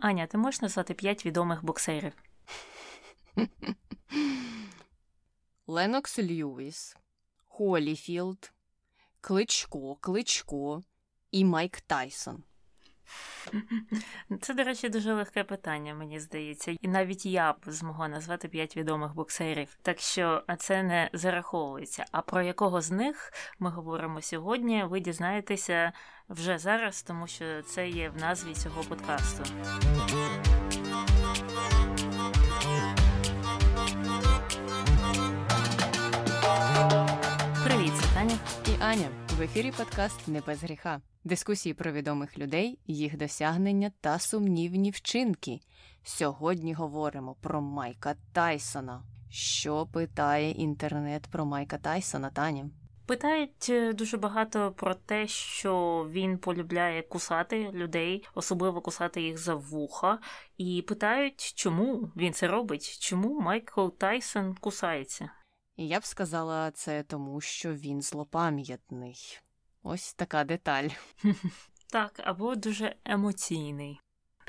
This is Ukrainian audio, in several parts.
Аня, ти можеш назвати п'ять відомих боксерів? Ленокс Льюіс, Холіфілд, Кличко, Кличко і Майк Тайсон. Це, до речі, дуже легке питання, мені здається. І навіть я б змогла назвати п'ять відомих боксерів. Так що це не зараховується. А про якого з них ми говоримо сьогодні, ви дізнаєтеся вже зараз, тому що це є в назві цього подкасту. Привіт, це Таня. І Аня в ефірі подкаст Не без гріха. Дискусії про відомих людей, їх досягнення та сумнівні вчинки. Сьогодні говоримо про Майка Тайсона. Що питає інтернет про Майка Тайсона, Таня? Питають е, дуже багато про те, що він полюбляє кусати людей, особливо кусати їх за вуха, і питають, чому він це робить, чому Майкл Тайсон кусається. І я б сказала це тому, що він злопам'ятний. Ось така деталь. Так, або дуже емоційний.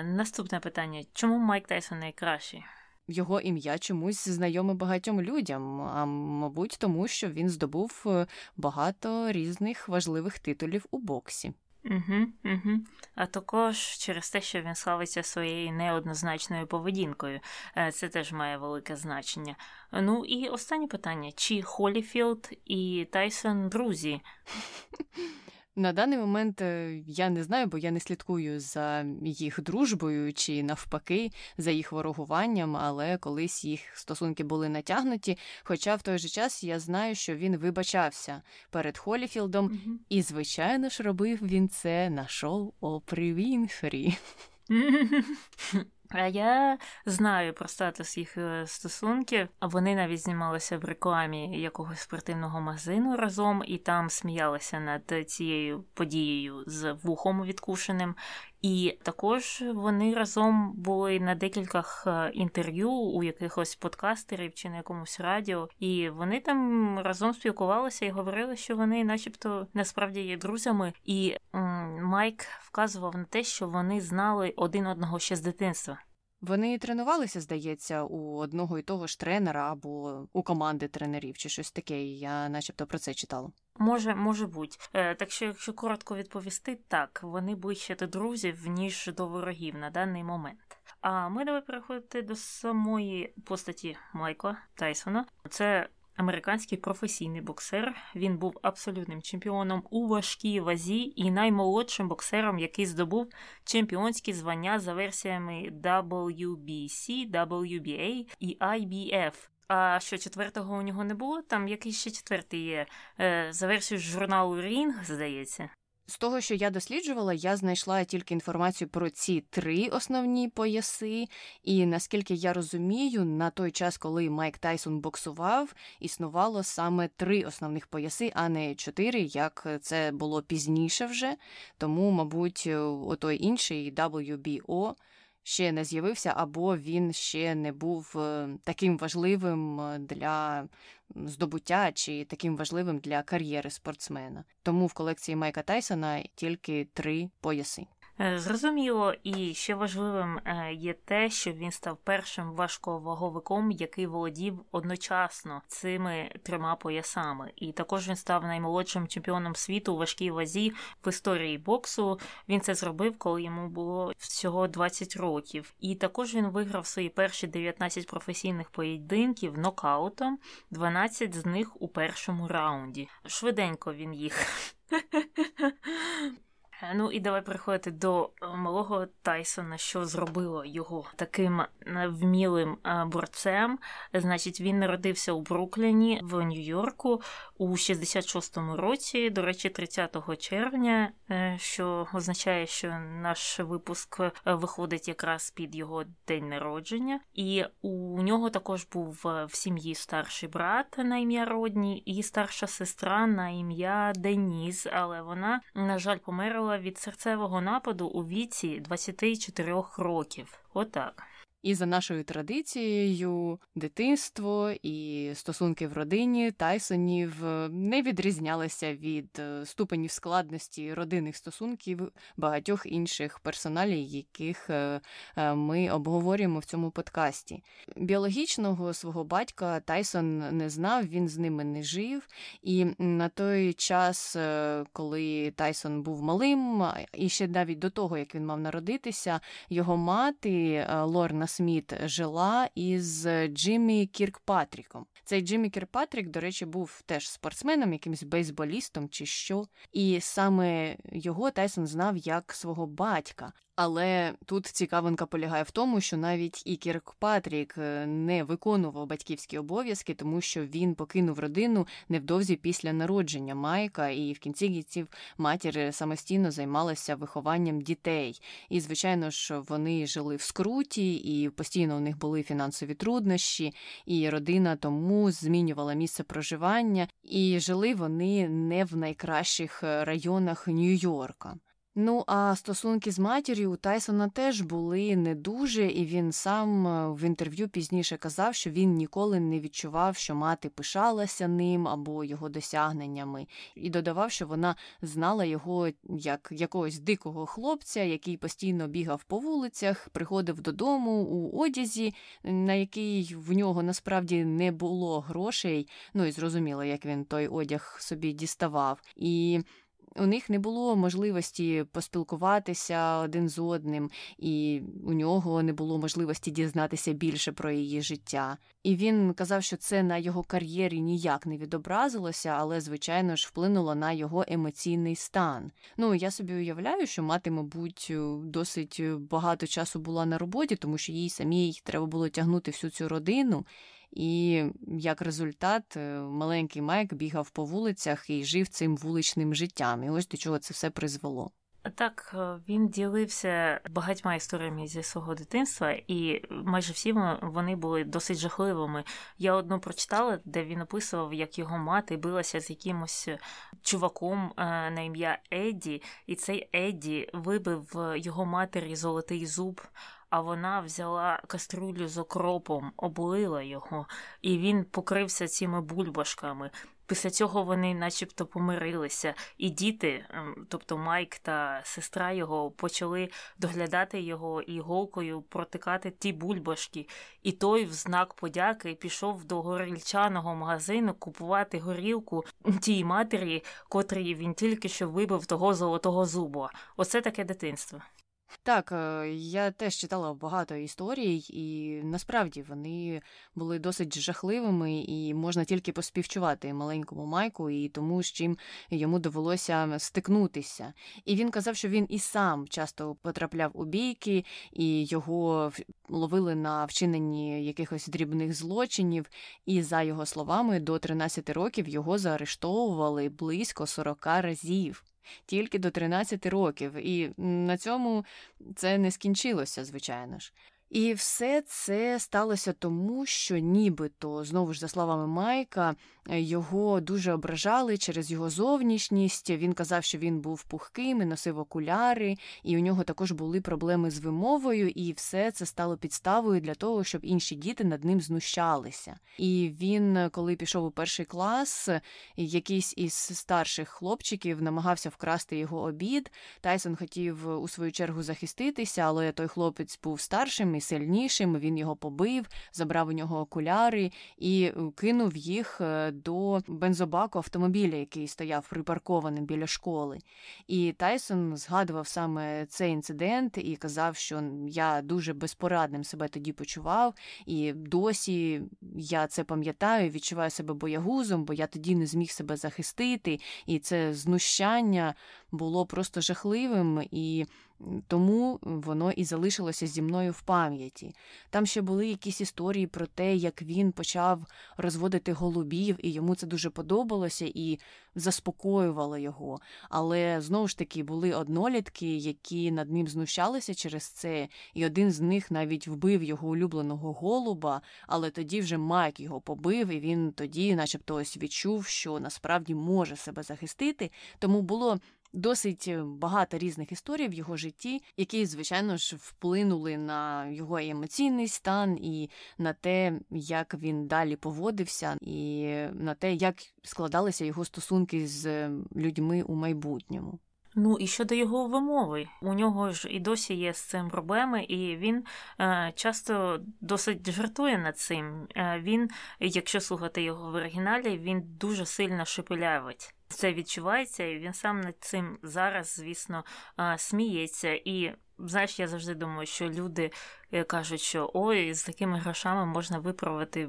Наступне питання: чому Майк Тайсон найкращий? Його ім'я чомусь знайоме багатьом людям, а мабуть, тому що він здобув е, багато різних важливих титулів у боксі. Угу, угу. А також через те, що він славиться своєю неоднозначною поведінкою. Е, це теж має велике значення. Ну і останнє питання: чи Холіфілд і Тайсон друзі? На даний момент е, я не знаю, бо я не слідкую за їх дружбою чи навпаки за їх ворогуванням, але колись їх стосунки були натягнуті. Хоча в той же час я знаю, що він вибачався перед Холіфілдом, Угу. і, звичайно ж, робив він це на шоу Опрі Вінфрі. А я знаю про статус їх е, стосунків. Вони навіть знімалися в рекламі якогось спортивного магазину разом і там сміялися над цією подією з вухом відкушеним. І також вони разом були на декількох е, інтерв'ю у якихось подкастерів чи на якомусь радіо, і вони там разом спілкувалися і говорили, що вони, начебто, насправді є друзями. І м, Майк вказував на те, що вони знали один одного ще з дитинства. Вони тренувалися, здається, у одного і того ж тренера або у команди тренерів, чи щось таке. Я начебто про це читала. Може, може бути. Е, так що, якщо коротко відповісти, так, вони ближче до друзів, ніж до ворогів на даний момент. А ми давай переходити до самої постаті Майкла Тайсона. Це американський професійний боксер. Він був абсолютним чемпіоном у важкій вазі і наймолодшим боксером, який здобув чемпіонські звання за версіями WBC, WBA і IBF. А що четвертого у нього не було? Там який ще четвертий є е, за версією журналу Рінг, здається. З того, що я досліджувала, я знайшла тільки інформацію про ці три основні пояси. І наскільки я розумію, на той час, коли Майк Тайсон боксував, існувало саме три основних пояси, а не чотири, як це було пізніше вже. Тому, мабуть, отой інший WBO ще не з'явився, або він ще не був е, таким важливим е, для здобуття чи таким важливим для кар'єри спортсмена. Тому в колекції Майка Тайсона тільки три пояси. Е, Зрозуміло, і ще важливим е, є те, що він став першим важковаговиком, який володів одночасно цими трьома поясами. І також він став наймолодшим чемпіоном світу у важкій вазі в історії боксу. Він це зробив, коли йому було всього 20 років. І також він виграв свої перші 19 професійних поєдинків нокаутом, 12 з них у першому раунді. Швиденько він їх. Ну і давай переходити до е, малого Тайсона, що зробило його таким е, вмілим е, борцем. Значить, він народився у Брукліні в Нью-Йорку у 66-му році, до речі, 30 червня, е, що означає, що наш випуск е, виходить якраз під його день народження. І у нього також був е, в сім'ї старший брат на ім'я Родні і старша сестра на ім'я Деніс, але вона, на жаль, померла від серцевого нападу у віці 24 років. Отак. І за нашою традицією, дитинство і стосунки в родині Тайсонів е, не відрізнялися від е, ступенів складності родинних стосунків багатьох інших персоналів, яких е, ми обговорюємо в цьому подкасті. Біологічного свого батька Тайсон не знав, він з ними не жив. І на той час, коли Тайсон був малим, і ще навіть до того, як він мав народитися, його мати Лорна Сміт жила із Джиммі Кіркпатріком. Цей Джиммі Кіркпатрік, до речі, був теж спортсменом, якимсь бейсболістом чи що. І саме його Тайсон знав як свого батька. Але тут цікавинка полягає в тому, що навіть і Кіркпатрік е, не виконував батьківські обов'язки, тому що він покинув родину невдовзі після народження Майка, і в кінці кінців матір самостійно займалася вихованням дітей. І, звичайно ж, вони жили в скруті, і постійно у них були фінансові труднощі, і родина тому змінювала місце проживання, і жили вони не в найкращих е, районах Нью-Йорка. Ну, а стосунки з матір'ю у Тайсона теж були не дуже, і він сам е, в інтерв'ю пізніше казав, що він ніколи не відчував, що мати пишалася ним або його досягненнями, і додавав, що вона знала його як якогось дикого хлопця, який постійно бігав по вулицях, приходив додому у одязі, на який в нього насправді не було грошей. Ну і зрозуміло, як він той одяг собі діставав. І у них не було можливості поспілкуватися один з одним, і у нього не було можливості дізнатися більше про її життя. І він казав, що це на його кар'єрі ніяк не відобразилося, але, звичайно ж, вплинуло на його емоційний стан. Ну, я собі уявляю, що мати, мабуть, досить багато часу була на роботі, тому що їй самій треба було тягнути всю цю родину. І як результат, е, маленький Майк бігав по вулицях і жив цим вуличним життям. І ось до чого це все призвело. Так, е, він ділився багатьма історіями зі свого дитинства, і майже всі вони були досить жахливими. Я одну прочитала, де він описував, як його мати билася з якимось чуваком е, на ім'я Едді, і цей Едді вибив його матері золотий зуб а вона взяла каструлю з окропом, облила його, і він покрився цими бульбашками. Після цього вони начебто помирилися, і діти, ем, тобто Майк та сестра його, почали доглядати його іголкою протикати ті бульбашки. І той, в знак подяки, пішов до горільчаного магазину купувати горілку тій матері, котрій він тільки що вибив того золотого зуба. Оце таке дитинство. Так, е, я теж читала багато історій, і насправді вони були досить жахливими, і можна тільки поспівчувати маленькому Майку і тому, з чим йому довелося стикнутися. І він казав, що він і сам часто потрапляв у бійки, і його ловили на вчиненні якихось дрібних злочинів. І за його словами, до 13 років його заарештовували близько 40 разів тільки до 13 років, і на цьому це не скінчилося, звичайно ж. І все це сталося тому, що нібито, знову ж за словами Майка, його дуже ображали через його зовнішність. Він казав, що він був пухким і носив окуляри, і у нього також були проблеми з вимовою, і все це стало підставою для того, щоб інші діти над ним знущалися. І він, коли пішов у перший клас, якийсь із старших хлопчиків намагався вкрасти його обід. Тайсон хотів у свою чергу захиститися, але той хлопець був старшим і сильнішим. Він його побив, забрав у нього окуляри і кинув їх е, до бензобаку автомобіля, який стояв припаркованим біля школи. І Тайсон згадував саме цей інцидент і казав, що я дуже безпорадним себе тоді почував, і досі я це пам'ятаю, відчуваю себе боягузом, бо я тоді не зміг себе захистити, і це знущання було просто жахливим. і тому воно і залишилося зі мною в пам'яті. Там ще були якісь історії про те, як він почав розводити голубів, і йому це дуже подобалося і заспокоювало його. Але знову ж таки були однолітки, які над ним знущалися через це, і один з них навіть вбив його улюбленого голуба, але тоді вже Майк його побив, і він тоді, начебто, ось відчув, що насправді може себе захистити. Тому було Досить е, багато різних історій в його житті, які, звичайно ж, вплинули на його емоційний стан і на те, як він далі поводився, і на те, як складалися його стосунки з людьми у майбутньому. Ну і щодо його вимови, у нього ж і досі є з цим проблеми, і він е, часто досить жартує над цим. Е, він, якщо слухати його в оригіналі, він дуже сильно шепелявить. Це відчувається, і він сам над цим зараз, звісно, сміється. І знаєш, я завжди думаю, що люди е, кажуть, що ой, з такими грошами можна виправити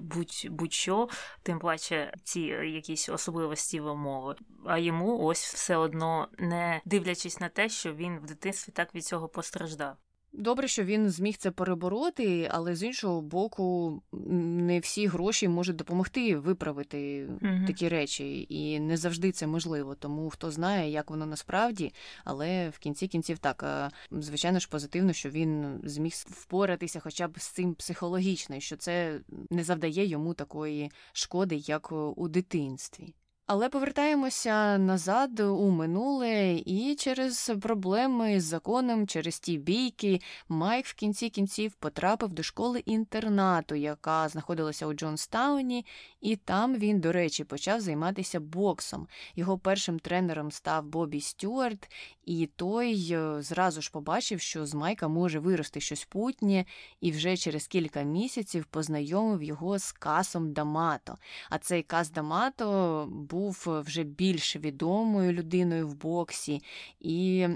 будь-що, тим паче ці е, якісь особливості вимови. А йому ось все одно не дивлячись на те, що він в дитинстві так від цього постраждав. Добре, що він зміг це перебороти, але з іншого боку, не всі гроші можуть допомогти виправити mm такі речі, і не завжди це можливо. Тому хто знає, як воно насправді, але в кінці кінців так звичайно ж позитивно, що він зміг впоратися, хоча б з цим психологічно, і що це не завдає йому такої шкоди, як у дитинстві. Але повертаємося назад у минуле, і через проблеми з законом, через ті бійки, Майк в кінці кінців потрапив до школи інтернату, яка знаходилася у Джонстауні, і там він, до речі, почав займатися боксом. Його першим тренером став Бобі Стюарт, і той е, зразу ж побачив, що з Майка може вирости щось путнє, і вже через кілька місяців познайомив його з Касом Дамато. А цей Кас Дамато був вже більш відомою людиною в боксі, і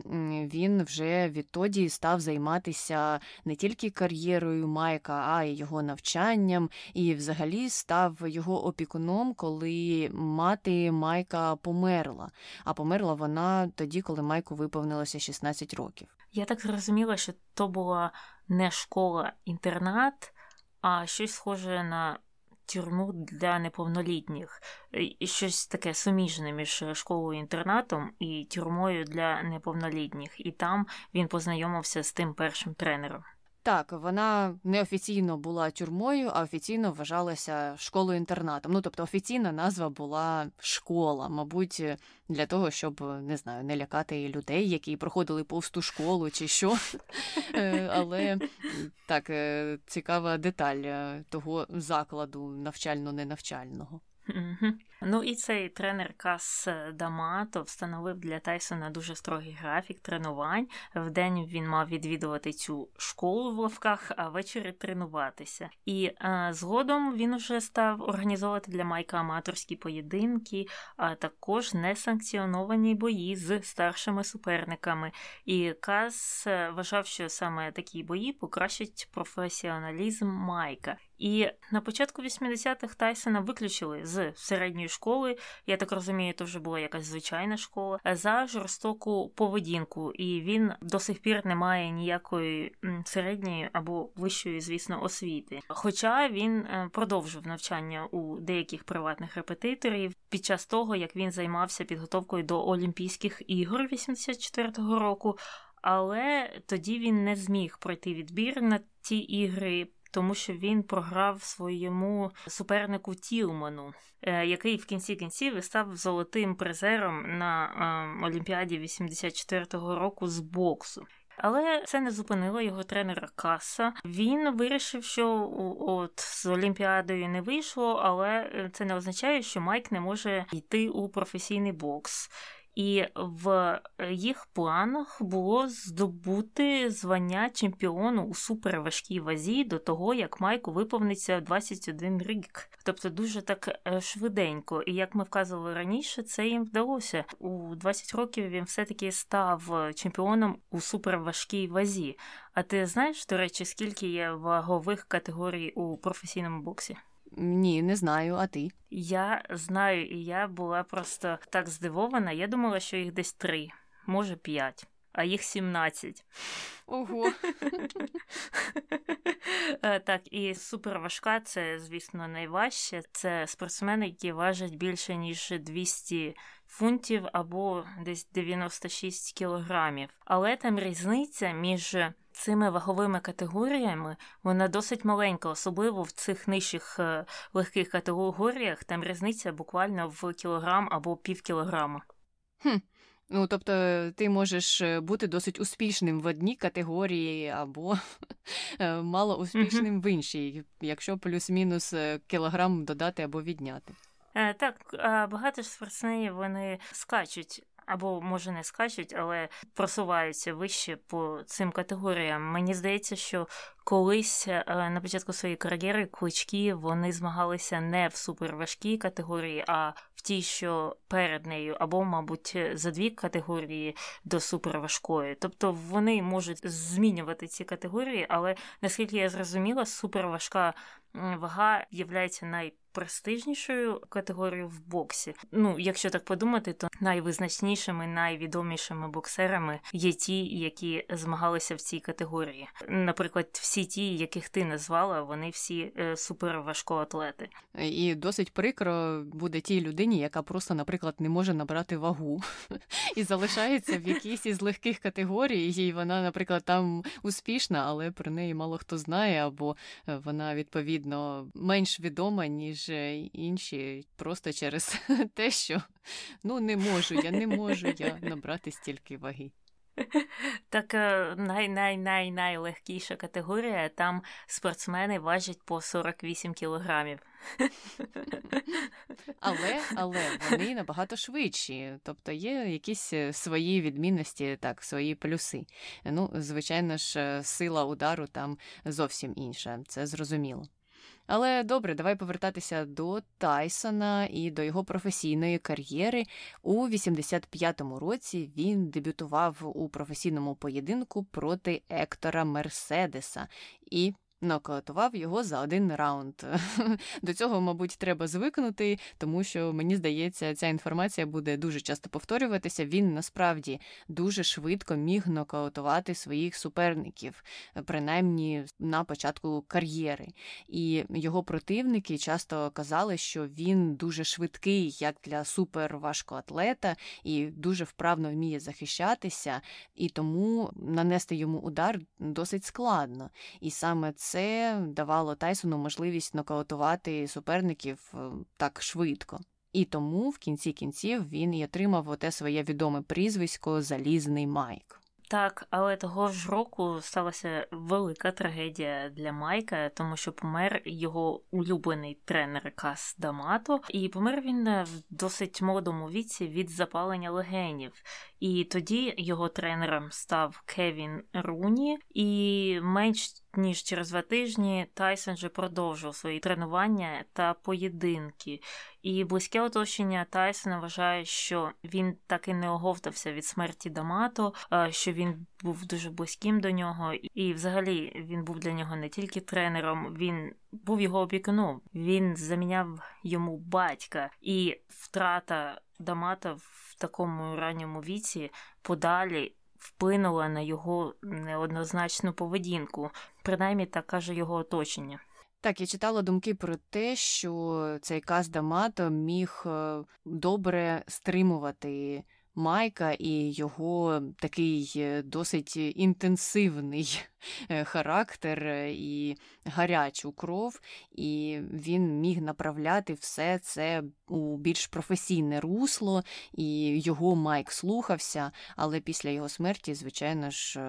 він вже відтоді став займатися не тільки кар'єрою Майка, а й його навчанням, і взагалі став його опікуном, коли мати Майка померла. А померла вона тоді, коли Майку виповнилося 16 років. Я так зрозуміла, що то була не школа-інтернат, а щось схоже на тюрму для неповнолітніх, щось таке суміжне між школою-інтернатом і тюрмою для неповнолітніх. І там він познайомився з тим першим тренером. Так, вона неофіційно була тюрмою, а офіційно вважалася школою інтернатом. Ну тобто офіційна назва була школа, мабуть, для того, щоб не знаю, не лякати людей, які проходили повсту школу чи що. Е, але так, е, цікава деталь е, того закладу навчально-ненавчального. Ну і цей тренер Кас Дамато встановив для Тайсона дуже строгий графік тренувань. Вдень він мав відвідувати цю школу в лавках, а ввечері тренуватися. І а, згодом він вже став організовувати для Майка аматорські поєдинки, а також несанкціоновані бої з старшими суперниками. І Кас вважав, що саме такі бої покращать професіоналізм Майка. І на початку 80-х Тайсона виключили з середньої школи, я так розумію, то вже була якась звичайна школа, за жорстоку поведінку, і він до сих пір не має ніякої середньої або вищої, звісно, освіти. Хоча він е, продовжив навчання у деяких приватних репетиторів під час того, як він займався підготовкою до Олімпійських ігор 84-го року. Але тоді він не зміг пройти відбір на ті ігри тому що він програв своєму супернику Тілману, е, який в кінці кінців став золотим призером на е, Олімпіаді 84-го року з боксу. Але це не зупинило його тренера Каса. Він вирішив, що от з Олімпіадою не вийшло, але е, це не означає, що Майк не може йти у професійний бокс. І в їх планах було здобути звання чемпіону у суперважкій вазі до того, як Майку виповниться 21 рік. Тобто дуже так е, швиденько. І як ми вказували раніше, це їм вдалося. У 20 років він все-таки став чемпіоном у суперважкій вазі. А ти знаєш, до речі, скільки є вагових категорій у професійному боксі? Ні, не знаю, а ти? Я знаю, і я була просто так здивована. Я думала, що їх десь три, може п'ять, а їх сімнадцять. Ого. Е, так, і суперважка це, звісно, найважче. Це спортсмени, які важать більше, ніж 200 фунтів або десь 96 кілограмів. Але там різниця між цими ваговими категоріями вона досить маленька, особливо в цих нижчих е, легких категоріях там різниця буквально в кілограм або пів кілограма. Хм, Ну, тобто, ти можеш е, бути досить успішним в одній категорії або е, мало успішним в іншій, якщо плюс-мінус кілограм додати або відняти. Так, багато ж спортсменів вони скачуть або може не скачуть, але просуваються вище по цим категоріям. Мені здається, що колись е, на початку своєї кар'єри клички вони змагалися не в суперважкій категорії, а в тій, що перед нею, або, мабуть, за дві категорії до суперважкої. Тобто вони можуть змінювати ці категорії, але наскільки я зрозуміла, суперважка вага є най престижнішою категорією в боксі. Ну, якщо так подумати, то найвизначнішими, найвідомішими боксерами є ті, які змагалися в цій категорії. Наприклад, всі ті, яких ти назвала, вони всі е, суперважкоатлети. І досить прикро буде тій людині, яка просто, наприклад, не може набрати вагу і залишається в якійсь із легких категорій, і вона, наприклад, там успішна, але про неї мало хто знає, або е, вона відповідно менш відома, ніж ніж інші, просто через те, що ну не можу, я не можу я набрати стільки ваги. Так е, най-най-най найлегкіша категорія, там спортсмени важать по 48 кілограмів. Але але вони набагато швидші, тобто є якісь е, свої відмінності, так, свої плюси. Ну, звичайно ж, е, сила удару там зовсім інша, це зрозуміло. Але добре, давай повертатися до Тайсона і до його професійної кар'єри. У 85-му році він дебютував у професійному поєдинку проти Ектора Мерседеса і нокаутував його за один раунд. До цього, мабуть, треба звикнути, тому що мені здається, ця інформація буде дуже часто повторюватися. Він насправді дуже швидко міг нокаутувати своїх суперників, принаймні на початку кар'єри. І його противники часто казали, що він дуже швидкий, як для суперважкоатлета, і дуже вправно вміє захищатися, і тому нанести йому удар досить складно. І саме це це давало Тайсону можливість нокаутувати суперників е, так швидко. І тому в кінці кінців він і отримав оте своє відоме прізвисько Залізний Майк. Так, але того ж року сталася велика трагедія для Майка, тому що помер його улюблений тренер Кас Дамато, і помер він в досить молодому віці від запалення легенів. І тоді його тренером став Кевін Руні, і менш ніж через два тижні Тайсон же продовжив свої тренування та поєдинки. І близьке оточення Тайсона вважає, що він так і не оговтався від смерті Дамато, що він був дуже близьким до нього, і взагалі він був для нього не тільки тренером, він був його опікуном. Він заміняв йому батька, і втрата Дамата в такому ранньому віці подалі вплинула на його неоднозначну поведінку, принаймні так каже його оточення. Так, я читала думки про те, що цей Каз Дамато міг е, добре стримувати Майка і його такий е, досить інтенсивний е, характер е, і гарячу кров, і він міг направляти все це у більш професійне русло, і його Майк слухався. Але після його смерті, звичайно ж,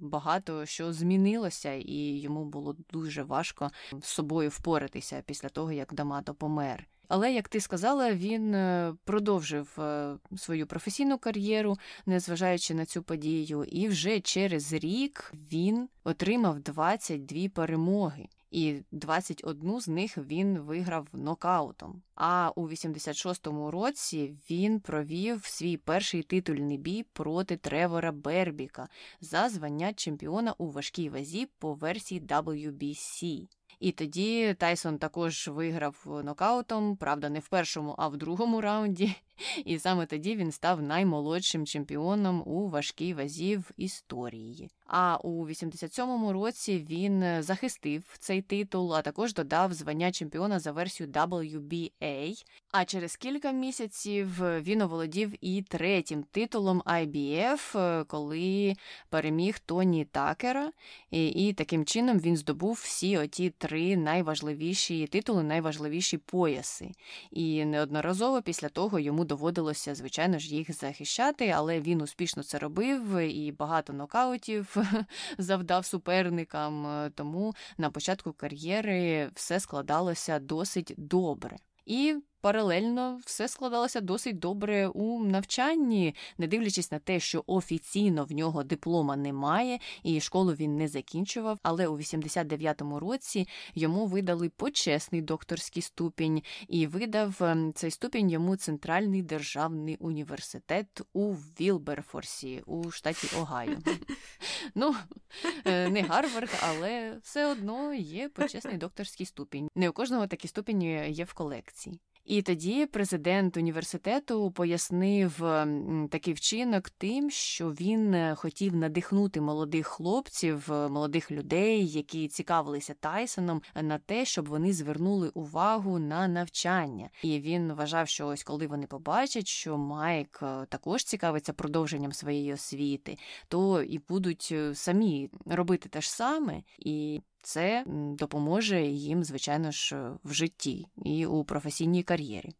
багато що змінилося, і йому було дуже важко з собою впоратися після того, як Дамато помер. Але, як ти сказала, він е, продовжив е, свою професійну кар'єру, незважаючи на цю подію, і вже через рік він отримав 22 перемоги. І 21 з них він виграв нокаутом. А у 86-му році він провів свій перший титульний бій проти Тревора Бербіка за звання чемпіона у важкій вазі по версії WBC. І тоді Тайсон також виграв нокаутом, правда, не в першому, а в другому раунді. І саме тоді він став наймолодшим чемпіоном у важкій вазі в історії. А у 87-му році він захистив цей титул, а також додав звання чемпіона за версію WBA. А через кілька місяців він оволодів і третім титулом IBF, коли переміг Тоні Такера, і, і таким чином він здобув всі оті три найважливіші титули, найважливіші пояси. І неодноразово після того йому доводилося, звичайно ж, їх захищати, але він успішно це робив і багато нокаутів завдав суперникам. Тому на початку кар'єри все складалося досить добре. І паралельно все складалося досить добре у навчанні, не дивлячись на те, що офіційно в нього диплома немає, і школу він не закінчував. Але у 89-му році йому видали почесний докторський ступінь, і видав ем, цей ступінь йому Центральний державний університет у Вілберфорсі у штаті Огайо. Ну, е, не Гарвард, але все одно є почесний докторський ступінь. Не у кожного такі ступені є в колекції. І тоді президент університету пояснив такий вчинок тим, що він е, хотів надихнути молодих хлопців, е, молодих людей, які цікавилися Тайсоном, на те, щоб вони звернули увагу на навчання. І він вважав, що ось коли вони побачать, що Майк е, також цікавиться продовженням своєї освіти, то і будуть самі робити те ж саме і це допоможе їм, звичайно ж, в житті і у професійній кар'єрі.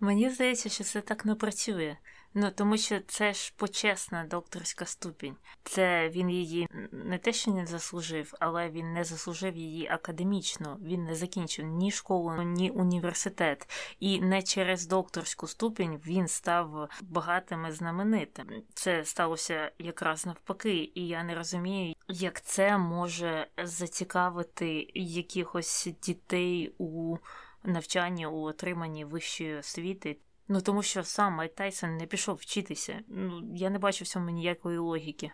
Мені здається, що це так не працює. Ну тому що це ж почесна докторська ступінь. Це він її не те, що не заслужив, але він не заслужив її академічно. Він не закінчив ні школу, ні університет. І не через докторську ступінь він став багатим і знаменитим. Це сталося якраз навпаки, і я не розумію, як це може зацікавити якихось дітей у навчанні у отриманні вищої освіти. Ну тому що сам Майк Тайсон не пішов вчитися. Ну я не бачу в цьому ніякої логіки.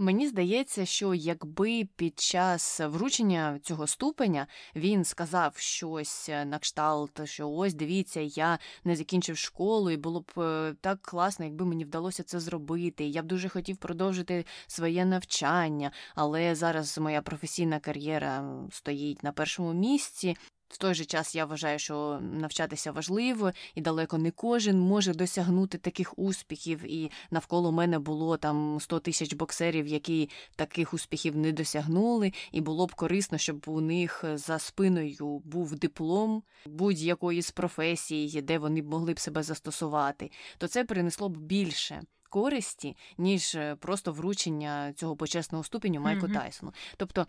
Мені здається, що якби під час вручення цього ступеня він сказав щось на кшталт, що ось дивіться, я не закінчив школу, і було б е, так класно, якби мені вдалося це зробити. Я б дуже хотів продовжити своє навчання, але зараз моя професійна кар'єра стоїть на першому місці. В той же час я вважаю, що навчатися важливо, і далеко не кожен може досягнути таких успіхів. І навколо мене було там 100 тисяч боксерів, які таких успіхів не досягнули, і було б корисно, щоб у них за спиною був диплом будь-якої з професій, де вони б могли б себе застосувати. То це принесло б більше. Користі, ніж просто вручення цього почесного ступеню Майку mm-hmm. Тайсону. Тобто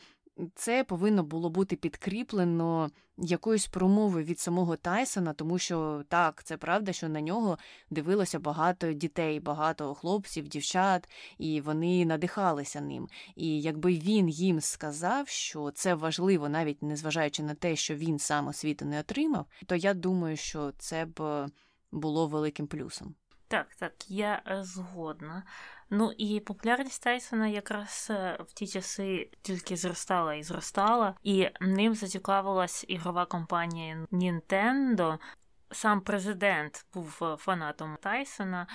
це повинно було бути підкріплено якоюсь промовою від самого Тайсона, тому що так, це правда, що на нього дивилося багато дітей, багато хлопців, дівчат, і вони надихалися ним. І якби він їм сказав, що це важливо, навіть незважаючи на те, що він сам освіту не отримав, то я думаю, що це б було великим плюсом. Так, так, я е, згодна. Ну і популярність Тайсона якраз е, в ті часи тільки зростала і зростала, і ним зацікавилась ігрова компанія Nintendo. Сам президент був е, фанатом Тайсона,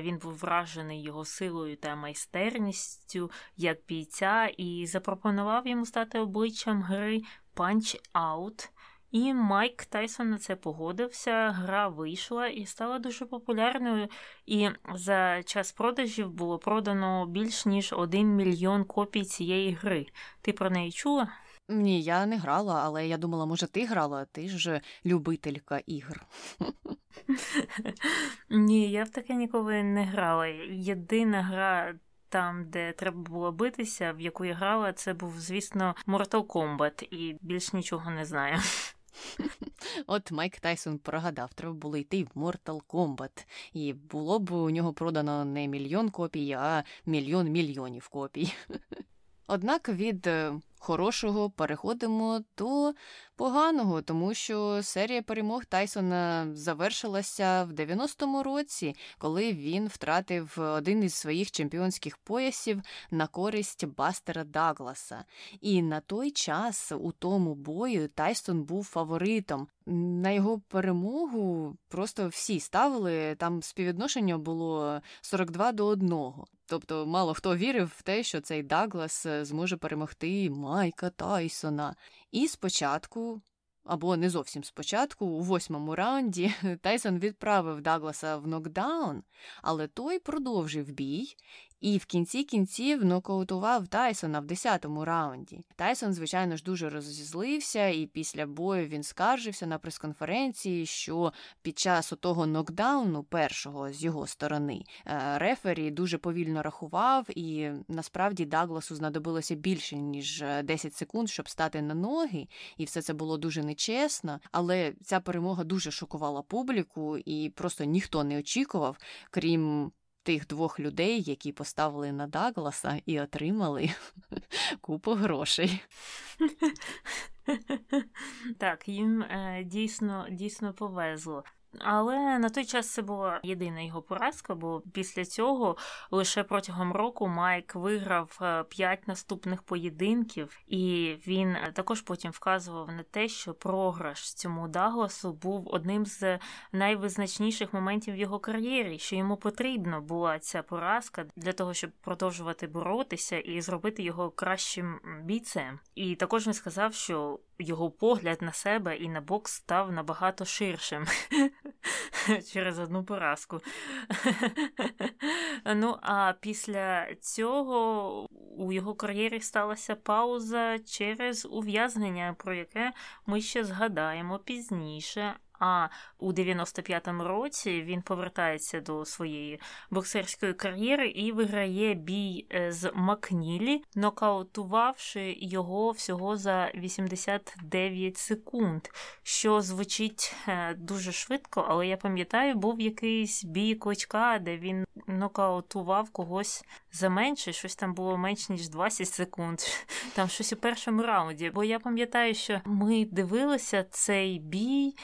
він був вражений його силою та майстерністю як бійця, і запропонував йому стати обличчям гри Punch Out. І Майк Тайсон на це погодився. Гра вийшла і стала дуже популярною. І за час продажів було продано більш ніж один мільйон копій цієї гри. Ти про неї чула? Ні, я не грала, але я думала, може, ти грала, ти ж любителька ігр. Ні, я в таке ніколи не грала. Єдина гра. Там, де треба було битися, в яку я грала, це був, звісно, Mortal Kombat, і більш нічого не знаю. От Майк Тайсон прогадав, треба було йти в Mortal Kombat. І було б у нього продано не мільйон копій, а мільйон мільйонів копій. Однак від е, хорошого переходимо до поганого, тому що серія перемог Тайсона завершилася в 90-му році, коли він втратив один із своїх чемпіонських поясів на користь Бастера Дагласа. І на той час у тому бою Тайсон був фаворитом. На його перемогу просто всі ставили, там співвідношення було 42 до 1. Тобто мало хто вірив в те, що цей Даглас зможе перемогти Майка Тайсона. І спочатку, або не зовсім спочатку, у восьмому раунді Тайсон відправив Дагласа в нокдаун, але той продовжив бій і в кінці кінців нокаутував Тайсона в 10-му раунді. Тайсон, звичайно ж, дуже розізлився, і після бою він скаржився на прес-конференції, що під час того нокдауну, першого з його сторони, е, рефері дуже повільно рахував, і насправді Дагласу знадобилося більше ніж 10 секунд, щоб стати на ноги, і все це було дуже нечесно. Але ця перемога дуже шокувала публіку, і просто ніхто не очікував, крім тих двох людей, які поставили на Дагласа і отримали купу грошей. Так, їм е, дійсно дійсно повезло. Але на той час це була єдина його поразка, бо після цього лише протягом року Майк виграв е, п'ять наступних поєдинків, і він е, також потім вказував на те, що програш цьому Дагласу був одним з найвизначніших моментів в його кар'єрі, що йому потрібна була ця поразка для того, щоб продовжувати боротися і зробити його кращим бійцем. І також він сказав, що його погляд на себе і на бокс став набагато ширшим через одну поразку. Ну, а після цього у його кар'єрі сталася пауза через ув'язнення, про яке ми ще згадаємо пізніше. А у 95-му році він повертається до своєї боксерської кар'єри і виграє бій е, з Макнілі, нокаутувавши його всього за 89 секунд, що звучить е, дуже швидко, але я пам'ятаю, був якийсь бій кличка, де він нокаутував когось за менше, щось там було менше ніж 20 секунд. Там щось у першому раунді. Бо я пам'ятаю, що ми дивилися цей бій.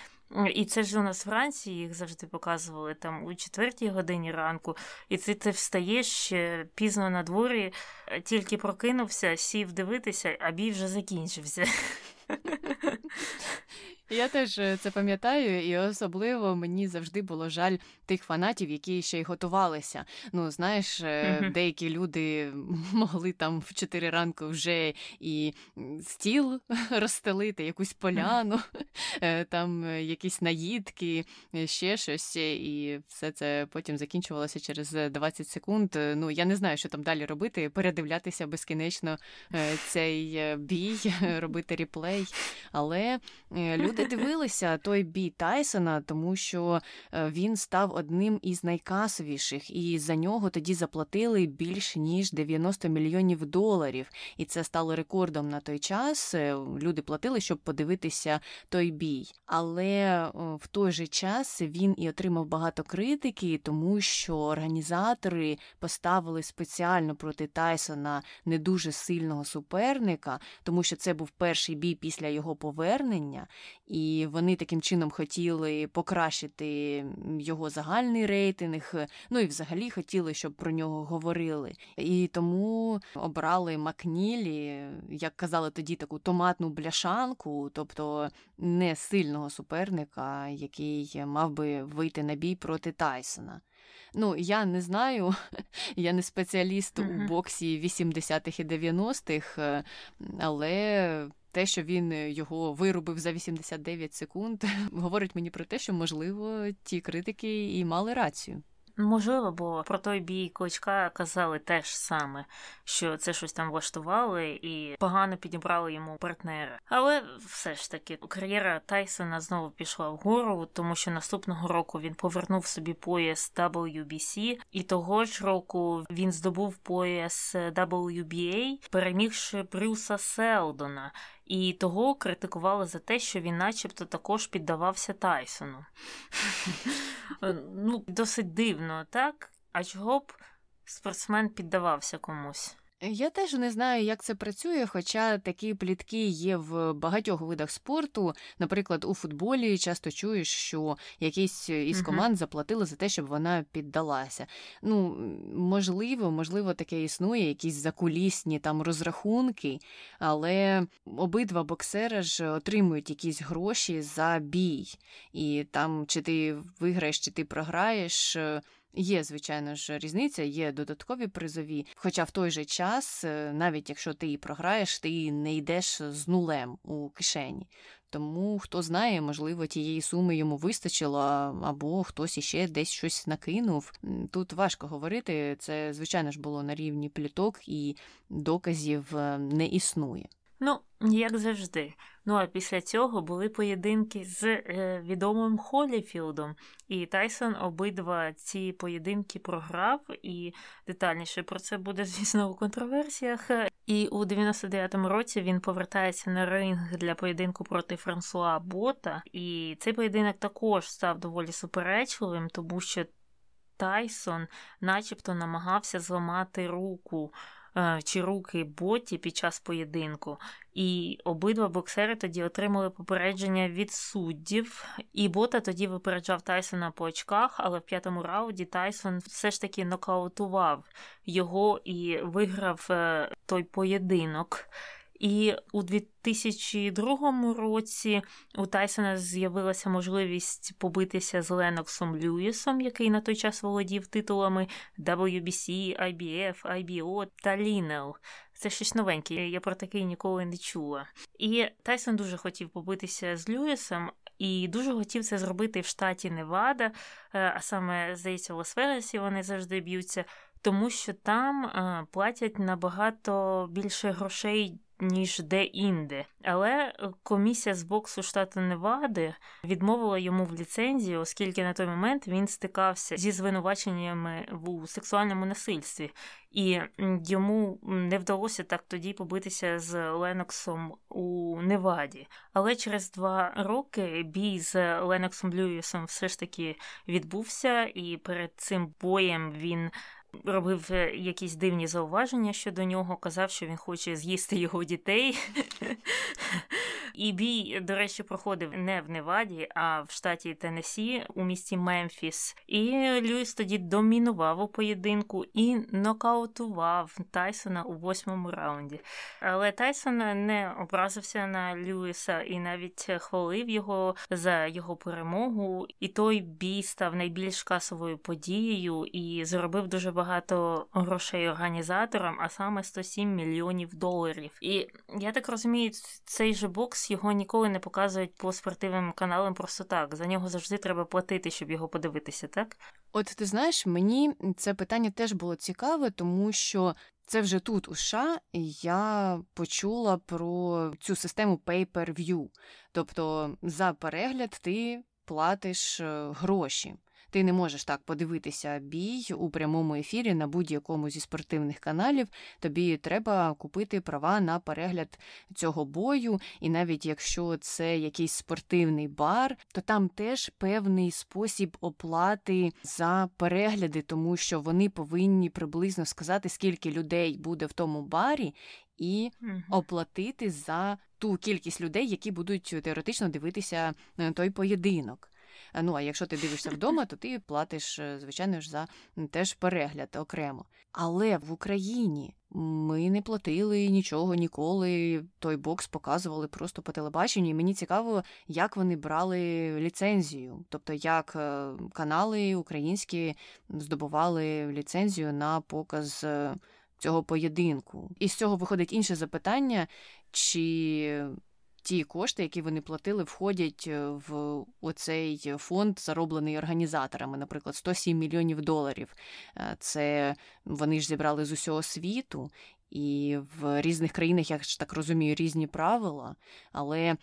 І це ж у нас вранці їх завжди показували там у четвертій годині ранку, і ти ти встаєш пізно на дворі, е, тільки прокинувся, сів дивитися, а бій вже закінчився. Я теж е, це пам'ятаю, і особливо мені завжди було жаль тих фанатів, які ще й готувалися. Ну, знаєш, mm-hmm. деякі люди могли там в 4 ранку вже і стіл розстелити, якусь поляну, mm-hmm. там якісь наїдки, ще щось, і все це потім закінчувалося через 20 секунд. Ну, я не знаю, що там далі робити, передивлятися безкінечно цей бій, робити ріплей. Але люди люди дивилися той бій Тайсона, тому що е, він став одним із найкасовіших, і за нього тоді заплатили більше ніж 90 мільйонів доларів. І це стало рекордом на той час. Е, люди платили, щоб подивитися той бій. Але в той же час він і отримав багато критики, тому що організатори поставили спеціально проти Тайсона не дуже сильного суперника, тому що це був перший бій після його повернення і вони таким чином хотіли покращити його загальний рейтинг. Ну і взагалі хотіли, щоб про нього говорили. І тому обрали Макнілі, як казали тоді, таку томатну бляшанку, тобто не сильного суперника, який мав би вийти на бій проти Тайсона. Ну, я не знаю, я не спеціаліст uh-huh. у боксі 80-х і 90-х, е, але те, що він е, його виробив за 89 секунд, говорить мені про те, що можливо ті критики і мали рацію. Можливо, бо про той бій кличка казали теж саме, що це щось там влаштували і погано підібрали йому партнери. Але все ж таки кар'єра Тайсона знову пішла вгору, тому що наступного року він повернув собі пояс WBC, і того ж року він здобув пояс WBA, перемігши Брюса Селдона. І того критикували за те, що він, начебто, також піддавався Тайсону. Ну, Досить дивно, так? А чого б спортсмен піддавався комусь? Я теж не знаю, як це працює, хоча такі плітки є в багатьох видах спорту. Наприклад, у футболі часто чуєш, що якийсь із команд заплатили за те, щоб вона піддалася. Ну, можливо, можливо, таке існує, якісь закулісні там розрахунки, але обидва боксера ж отримують якісь гроші за бій. І там, чи ти виграєш, чи ти програєш Є, звичайно ж, різниця, є додаткові призові. Хоча в той же час, е, навіть якщо ти і програєш, ти не йдеш з нулем у кишені. Тому хто знає, можливо, тієї суми йому вистачило, або хтось іще десь щось накинув. Тут важко говорити. Це, звичайно ж, було на рівні пліток і доказів е, не існує. Ну, як завжди. Ну а після цього були поєдинки з е, відомим Холіфілдом, і Тайсон обидва ці поєдинки програв, і детальніше про це буде, звісно, у контроверсіях. І у 99-му році він повертається на ринг для поєдинку проти Франсуа Бота. І цей поєдинок також став доволі суперечливим, тому що Тайсон, начебто, намагався зламати руку. Е, чи руки боті під час поєдинку, і обидва боксери тоді отримали попередження від суддів. І бота тоді випереджав Тайсона по очках, але в п'ятому раунді Тайсон все ж таки нокаутував його і виграв е, той поєдинок. І у 2002 році у Тайсона з'явилася можливість побитися з Леноксом Льюісом, який на той час володів титулами WBC, IBF, IBO та Лінел. Це щось новеньке, я про такий ніколи не чула. І Тайсон дуже хотів побитися з Льюісом. І дуже хотів це зробити в штаті Невада, е, а саме, здається, в Лас-Вегасі вони завжди б'ються, тому що там е, платять набагато більше грошей ніж де-інде. Але комісія з боксу штату Невади відмовила йому в ліцензії, оскільки на той момент він стикався зі звинуваченнями у сексуальному насильстві, і йому не вдалося так тоді побитися з Леноксом у Неваді. Але через два роки бій з Леноксом Льюісом все ж таки відбувся, і перед цим боєм він робив е, якісь дивні зауваження щодо нього, казав, що він хоче з'їсти його дітей. І бій, до речі, проходив не в Неваді, а в штаті Теннессі у місті Мемфіс. І Льюіс тоді домінував у поєдинку і нокаутував Тайсона у восьмому раунді. Але Тайсон не образився на Льюіса і навіть хвалив його за його перемогу. І той бій став найбільш касовою подією і заробив дуже багато грошей організаторам, а саме 107 мільйонів доларів. І я так розумію, цей же бокс його ніколи не показують по спортивним каналам просто так. За нього завжди треба платити, щоб його подивитися, так? От ти знаєш, мені це питання теж було цікаве, тому що. Це вже тут, у США, я почула про цю систему pay-per-view. Тобто за перегляд ти платиш е, гроші. Ти не можеш так подивитися бій у прямому ефірі на будь-якому зі спортивних каналів. Тобі треба купити права на перегляд цього бою, і навіть якщо це якийсь спортивний бар, то там теж певний спосіб оплати за перегляди, тому що вони повинні приблизно сказати, скільки людей буде в тому барі. І оплатити за ту кількість людей, які будуть теоретично дивитися е, той поєдинок. Е, ну а якщо ти дивишся вдома, то ти платиш, е, звичайно ж, за теж перегляд окремо. Але в Україні ми не платили нічого ніколи. Той бокс показували просто по телебаченню. І Мені цікаво, як вони брали ліцензію, тобто як е, канали українські здобували ліцензію на показ. Цього поєдинку. І з цього виходить інше запитання, чи ті кошти, які вони платили, входять е, в оцей фонд, зароблений організаторами, наприклад, 107 мільйонів доларів. Е, це вони ж зібрали з усього світу. І в різних країнах, я ж так розумію, різні правила. Але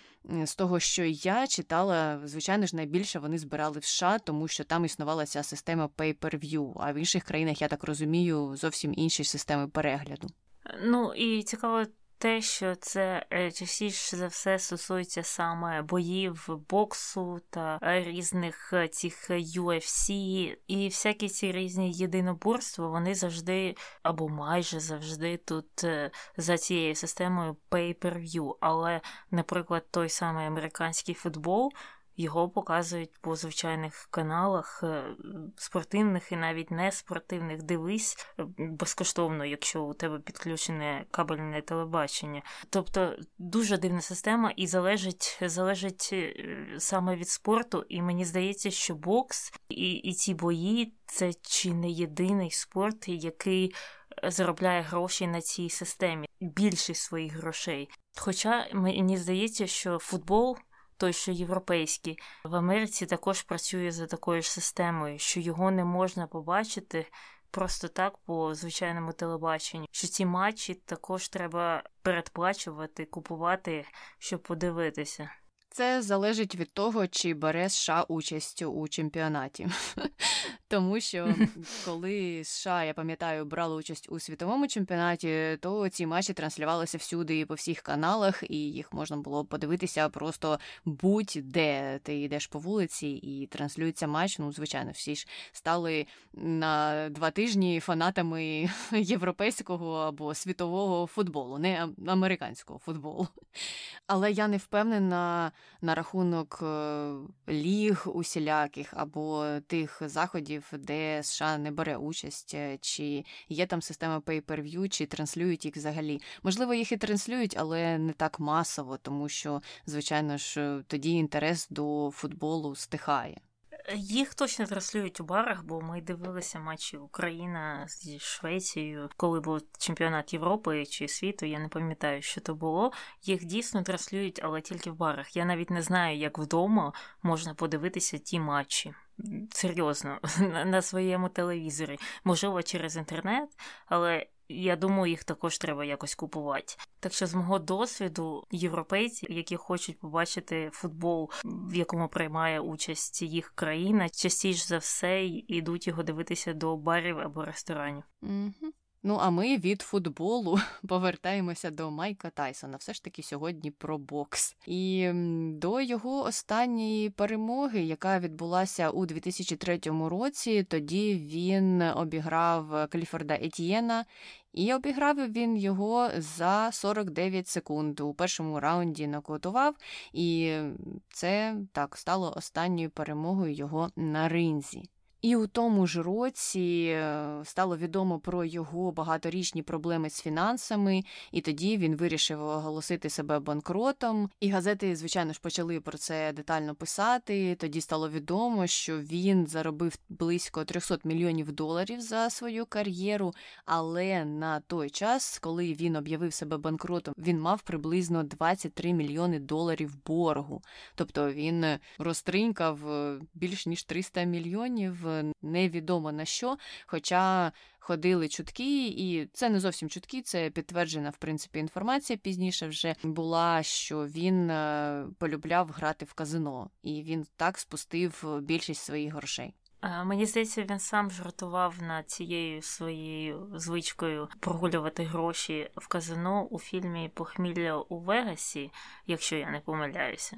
з того, що я читала, звичайно ж, найбільше вони збирали в США, тому що там існувала ця система pay-per-view, а в інших країнах, я так розумію, зовсім інші системи перегляду. Ну і цікаво те, що це е, частіше за все стосується саме боїв боксу та різних е, цих UFC, і всякі ці різні єдиноборства, вони завжди або майже завжди тут е, за цією системою pay-per-view. Але, наприклад, той самий американський футбол Його показують по звичайних каналах е, спортивних і навіть не спортивних. Дивись е, безкоштовно, якщо у тебе підключене кабельне телебачення. Тобто дуже дивна система і залежить залежить е, саме від спорту. І мені здається, що бокс і, і ці бої це чи не єдиний спорт, який заробляє гроші на цій системі, більшість своїх грошей. Хоча мені здається, що футбол той, що європейський, в Америці також працює за такою ж системою, що його не можна побачити просто так по звичайному телебаченню. Що ці матчі також треба передплачувати, купувати, щоб подивитися. Це залежить від того, чи бере США участь у чемпіонаті. Тому що коли США, я пам'ятаю, брали участь у світовому чемпіонаті, то ці матчі транслювалися всюди і по всіх каналах, і їх можна було подивитися просто будь-де ти йдеш по вулиці і транслюється матч. Ну, звичайно, всі ж стали на два тижні фанатами європейського або світового футболу, не американського футболу. Але я не впевнена на рахунок е, ліг усіляких або тих заходів, де США не бере участь, е, чи є там система pay-per-view, чи транслюють їх взагалі. Можливо, їх і транслюють, але не так масово, тому що, звичайно ж, тоді інтерес до футболу стихає. Їх точно транслюють у барах, бо ми дивилися матчі Україна зі Швецією, коли був чемпіонат Європи чи світу. Я не пам'ятаю, що то було. Їх дійсно транслюють, але тільки в барах. Я навіть не знаю, як вдома можна подивитися ті матчі. Серйозно, на своєму телевізорі, можливо, через інтернет, але я думаю, їх також треба якось купувати. Так що, з мого досвіду, європейці, які хочуть побачити футбол, в якому приймає участь їх країна, частіше за все йдуть його дивитися до барів або ресторанів. Угу. Ну, а ми від футболу повертаємося до Майка Тайсона. Все ж таки сьогодні про бокс. І до його останньої перемоги, яка відбулася у 2003 році, тоді він обіграв Кліфорда Етьєна. І обіграв він його за 49 секунд. У першому раунді нокаутував, і це так стало останньою перемогою його на ринзі. І у тому ж році е, стало відомо про його багаторічні проблеми з фінансами, і тоді він вирішив оголосити себе банкротом. І газети, звичайно ж, почали про це детально писати. Тоді стало відомо, що він заробив близько 300 мільйонів доларів за свою кар'єру. Але на той час, коли він об'явив себе банкротом, він мав приблизно 23 мільйони доларів боргу. Тобто він розтринькав е, більш ніж 300 мільйонів невідомо на що. Хоча ходили чутки, і це не зовсім чутки, це підтверджена в принципі інформація. Пізніше вже була, що він е, полюбляв грати в казино, і він так спустив більшість своїх грошей. Мені здається, він сам жартував над цією своєю звичкою прогулювати гроші в казино у фільмі Похмілля у Вегасі, якщо я не помиляюся.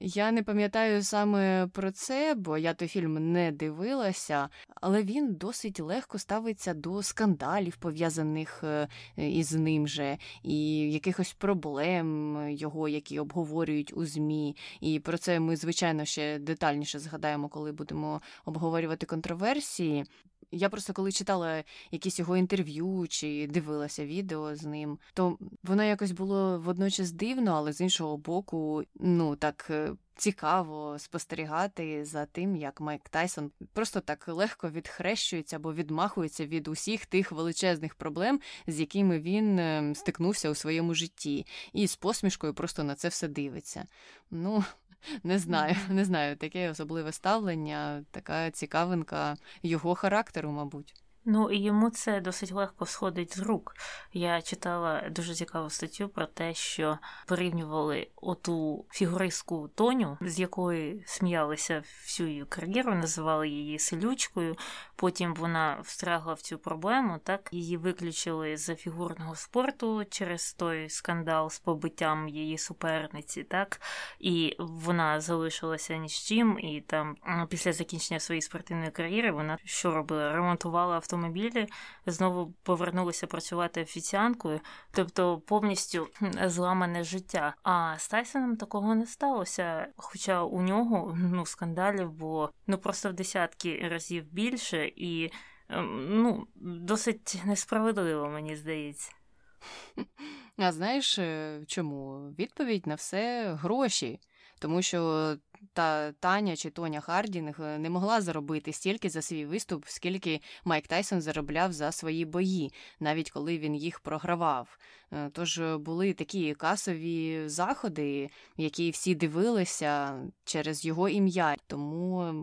Я не пам'ятаю саме про це, бо я той фільм не дивилася, але він досить легко ставиться до скандалів, пов'язаних е, із ним же, і якихось проблем його, які обговорюють у ЗМІ. І про це ми, звичайно, ще детальніше згадаємо, коли будемо обговорювати контроверсії. Я просто коли читала якісь його інтерв'ю чи дивилася відео з ним, то воно якось було водночас дивно, але з іншого боку, ну так. Е, цікаво спостерігати за тим, як Майк Тайсон просто так легко відхрещується або відмахується від усіх тих величезних проблем, з якими він ем, стикнувся у своєму житті, і з посмішкою просто на це все дивиться. Ну, не знаю, не знаю, таке особливе ставлення, така цікавинка його характеру, мабуть. Ну і йому це досить легко сходить з рук. Я читала дуже цікаву статтю про те, що порівнювали оту фігуристку Тоню, з якої сміялися всю її кар'єру, називали її селючкою. Потім вона встрагла в цю проблему. Так її виключили з фігурного спорту через той скандал з побиттям її суперниці. Так і вона залишилася ні з чим. І там після закінчення своєї спортивної кар'єри вона що робила? Ремонтувала авто автомобілі, знову повернулася працювати офіціанткою, тобто повністю зламане життя. А з Тайсоном такого не сталося. Хоча у нього ну, скандалів було ну просто в десятки разів більше і ем, ну, досить несправедливо, мені здається. А знаєш е, чому? Відповідь на все гроші. Тому що та Таня чи Тоня Хардінг е, не могла заробити стільки за свій виступ, скільки Майк Тайсон заробляв за свої бої, навіть коли він їх програвав. Е, тож були такі касові заходи, які всі дивилися через його ім'я. Тому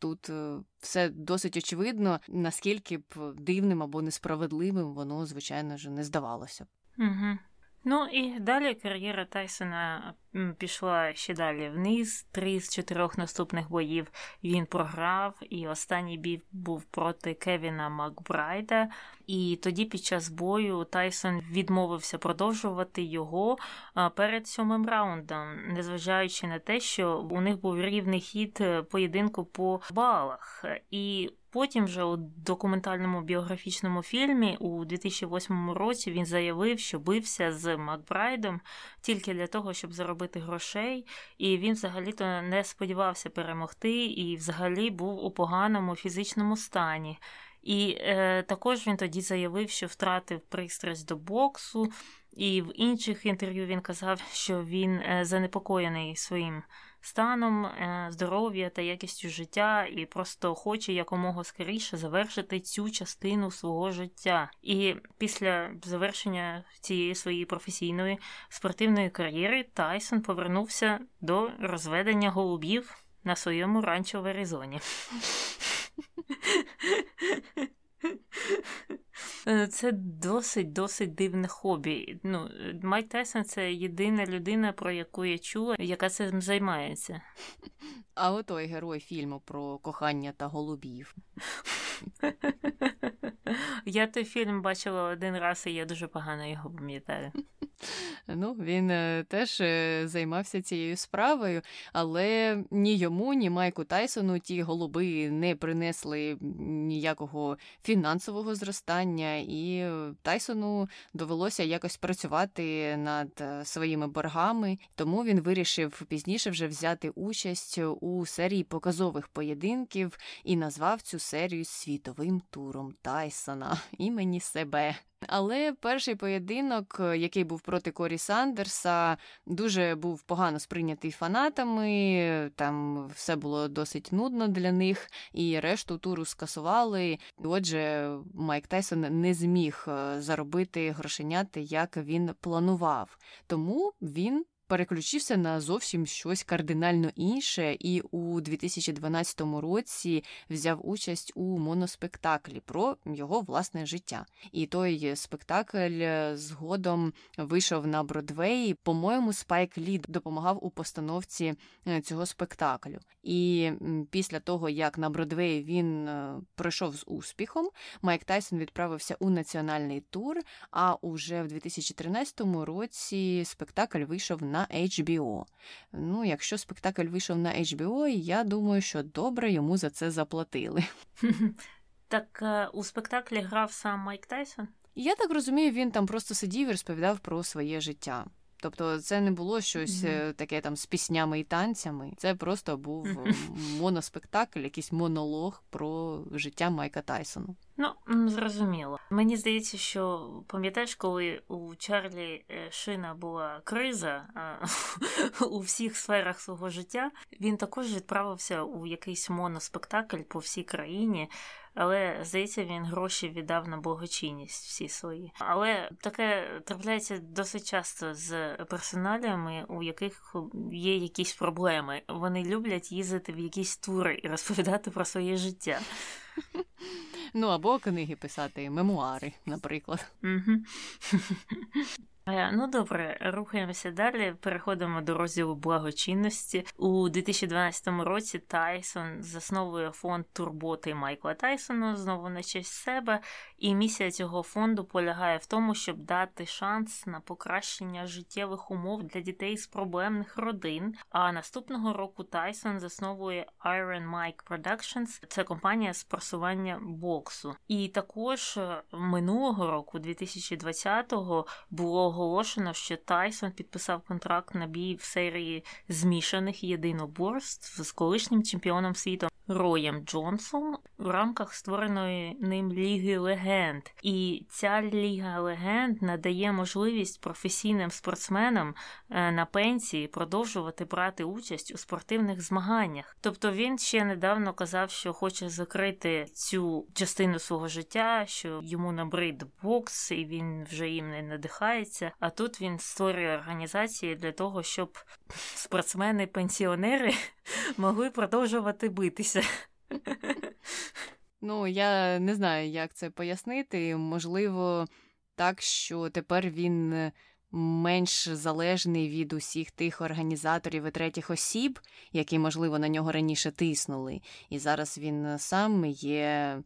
тут все досить очевидно, наскільки б дивним або несправедливим воно, звичайно ж, не здавалося. Угу. Ну і далі кар'єра Тайсона пішла ще далі вниз. Три з чотирьох наступних боїв він програв, і останній бій був проти Кевіна Макбрайда. І тоді, під час бою, Тайсон відмовився продовжувати його перед сьомим раундом, незважаючи на те, що у них був рівний хід е, поєдинку по балах. І Потім, вже у документальному біографічному фільмі у 2008 році він заявив, що бився з Макбрайдом тільки для того, щоб заробити грошей, і він взагалі-то не сподівався перемогти, і взагалі був у поганому фізичному стані. І е, також він тоді заявив, що втратив пристрасть до боксу, і в інших інтерв'ю він казав, що він е, занепокоєний своїм станом е, здоров'я та якістю життя, і просто хоче якомога скоріше завершити цю частину свого життя. І після завершення цієї своєї професійної спортивної кар'єри Тайсон повернувся до розведення голубів на своєму ранчо в Аризоні. Е, це досить досить дивне хобі. Ну, Майк Тайсон це єдина людина, про яку я чула, яка цим займається. А отой герой фільму про кохання та голубів. Я той фільм бачила один раз, і я дуже погано його пам'ятаю. Ну, він е, теж е, займався цією справою, але ні йому, ні Майку Тайсону ті голуби не принесли ніякого фінансового зростання, і Тайсону довелося якось працювати над е, своїми боргами, тому він вирішив пізніше вже взяти участь у серії показових поєдинків і назвав цю серію світовим туром Тайсона імені себе. Але перший поєдинок, е, який був проти Корі Сандерса, дуже був погано сприйнятий фанатами. Там все було досить нудно для них, і решту туру скасували. Отже, Майк Тайсон не зміг е, заробити грошеняти, як він планував. Тому він переключився на зовсім щось кардинально інше, і у 2012 році взяв участь у моноспектаклі про його власне життя. І той спектакль згодом вийшов на Бродвей. По-моєму, Спайк Лід допомагав у постановці е, цього спектаклю. І після того, як на Бродвеї він е, пройшов з успіхом, Майк Тайсон відправився у національний тур. А уже в 2013 році спектакль вийшов на HBO. Ну, якщо спектакль вийшов на HBO, я думаю, що добре йому за це заплатили. Так е, у спектаклі грав сам Майк Тайсон? Я так розумію, він там просто сидів і розповідав про своє життя. Тобто це не було щось mm-hmm. таке там з піснями і танцями. Це просто був mm-hmm. моноспектакль, якийсь монолог про життя Майка Тайсона. Ну, зрозуміло. Мені здається, що пам'ятаєш, коли у Чарлі е, Шина була криза у всіх сферах свого життя, він також відправився у якийсь моноспектакль по всій країні. Але здається, він гроші віддав на благочинність всі свої. Але таке трапляється досить часто з персоналіями, у яких є якісь проблеми. Вони люблять їздити в якісь тури і розповідати про своє життя. Ну або книги писати, мемуари, наприклад. Е, ну добре, рухаємося далі. Переходимо до розділу благочинності. У 2012 році Тайсон засновує фонд турботи Майкла Тайсона знову на честь себе. І місія цього фонду полягає в тому, щоб дати шанс на покращення життєвих умов для дітей з проблемних родин. А наступного року Тайсон засновує Iron Mike Productions. Це компанія з просування боксу. І також е, минулого року, 2020-го, було оголошено, що Тайсон підписав контракт на бій в серії змішаних єдиноборств з колишнім чемпіоном світу Роєм Джонсом в рамках створеної ним Ліги Легенд. І ця Ліга Легенд надає можливість професійним спортсменам е, на пенсії продовжувати брати участь у спортивних змаганнях. Тобто він ще недавно казав, що хоче закрити цю частину свого життя, що йому набрид бокс, і він вже їм не надихається. А тут він створює організації для того, щоб спортсмени-пенсіонери могли продовжувати битися. Ну, я не знаю, як це пояснити. Можливо, так, що тепер він менш залежний від усіх тих організаторів і третіх осіб, які, можливо, на нього раніше тиснули. І зараз він сам є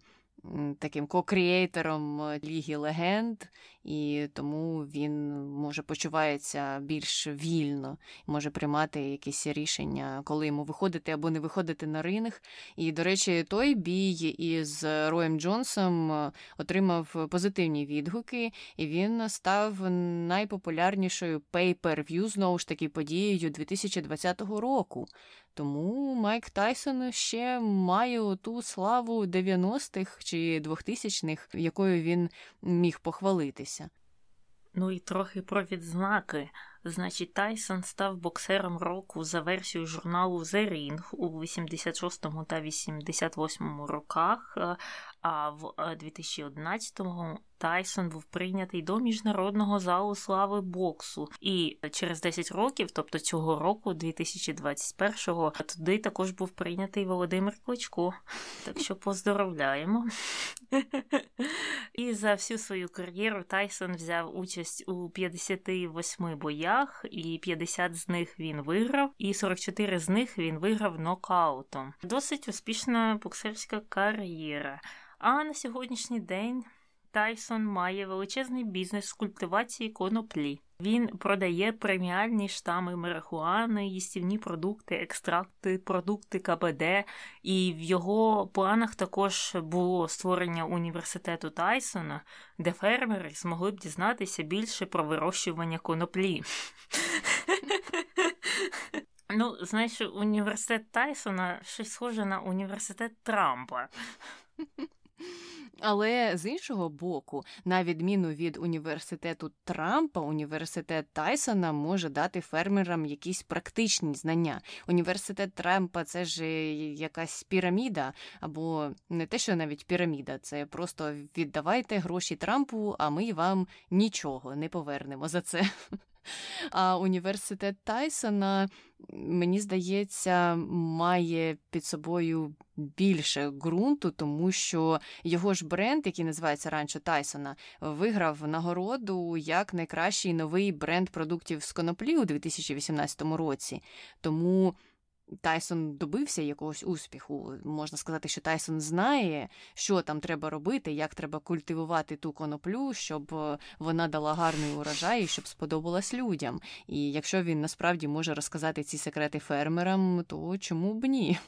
таким ко-крієйтором е, Ліги Легенд, і тому він може почувається більш вільно, може приймати якісь рішення, коли йому виходити або не виходити на ринг. І, до речі, той бій із Роєм Джонсом е, отримав позитивні відгуки, і він став найпопулярнішою pay-per-view, знову ж таки подією 2020 року. Тому Майк Тайсон ще має ту славу 90-х чи 2000-х, якою він міг похвалитися. Ну і трохи про відзнаки. Значить, Тайсон став боксером року за версією журналу The Ring у 86 та 88 роках, а в 2011-му е, Тайсон був прийнятий до міжнародного залу слави боксу. І через 10 років, тобто цього року, 2021-го, туди також був прийнятий Володимир Кличко. Так що поздоровляємо. І за всю свою кар'єру Тайсон взяв участь у 58 боях, і 50 з них він виграв, і 44 з них він виграв нокаутом. Досить успішна боксерська кар'єра. А на сьогоднішній день Тайсон має величезний бізнес з культивації коноплі. Він продає преміальні штами марихуани, їстівні продукти, екстракти, продукти КБД, і в його планах також було створення університету Тайсона, де фермери змогли б дізнатися більше про вирощування коноплі. Ну, знаєш, університет Тайсона щось схоже на університет Трампа. Але з іншого боку, на відміну від університету Трампа, університет Тайсона може дати фермерам якісь практичні знання. Університет Трампа це ж якась піраміда, або не те, що навіть піраміда, це просто віддавайте гроші Трампу, а ми вам нічого не повернемо за це. А університет Тайсона, мені здається, має під собою більше ґрунту, тому що його ж бренд, який називається Ранчо Тайсона, виграв нагороду як найкращий новий бренд продуктів з коноплі у 2018 році. Тому Тайсон добився якогось успіху. Можна сказати, що Тайсон знає, що там треба робити, як треба культивувати ту коноплю, щоб е, вона дала гарний урожай і щоб сподобалась людям. І якщо він насправді може розказати ці секрети фермерам, то чому б ні?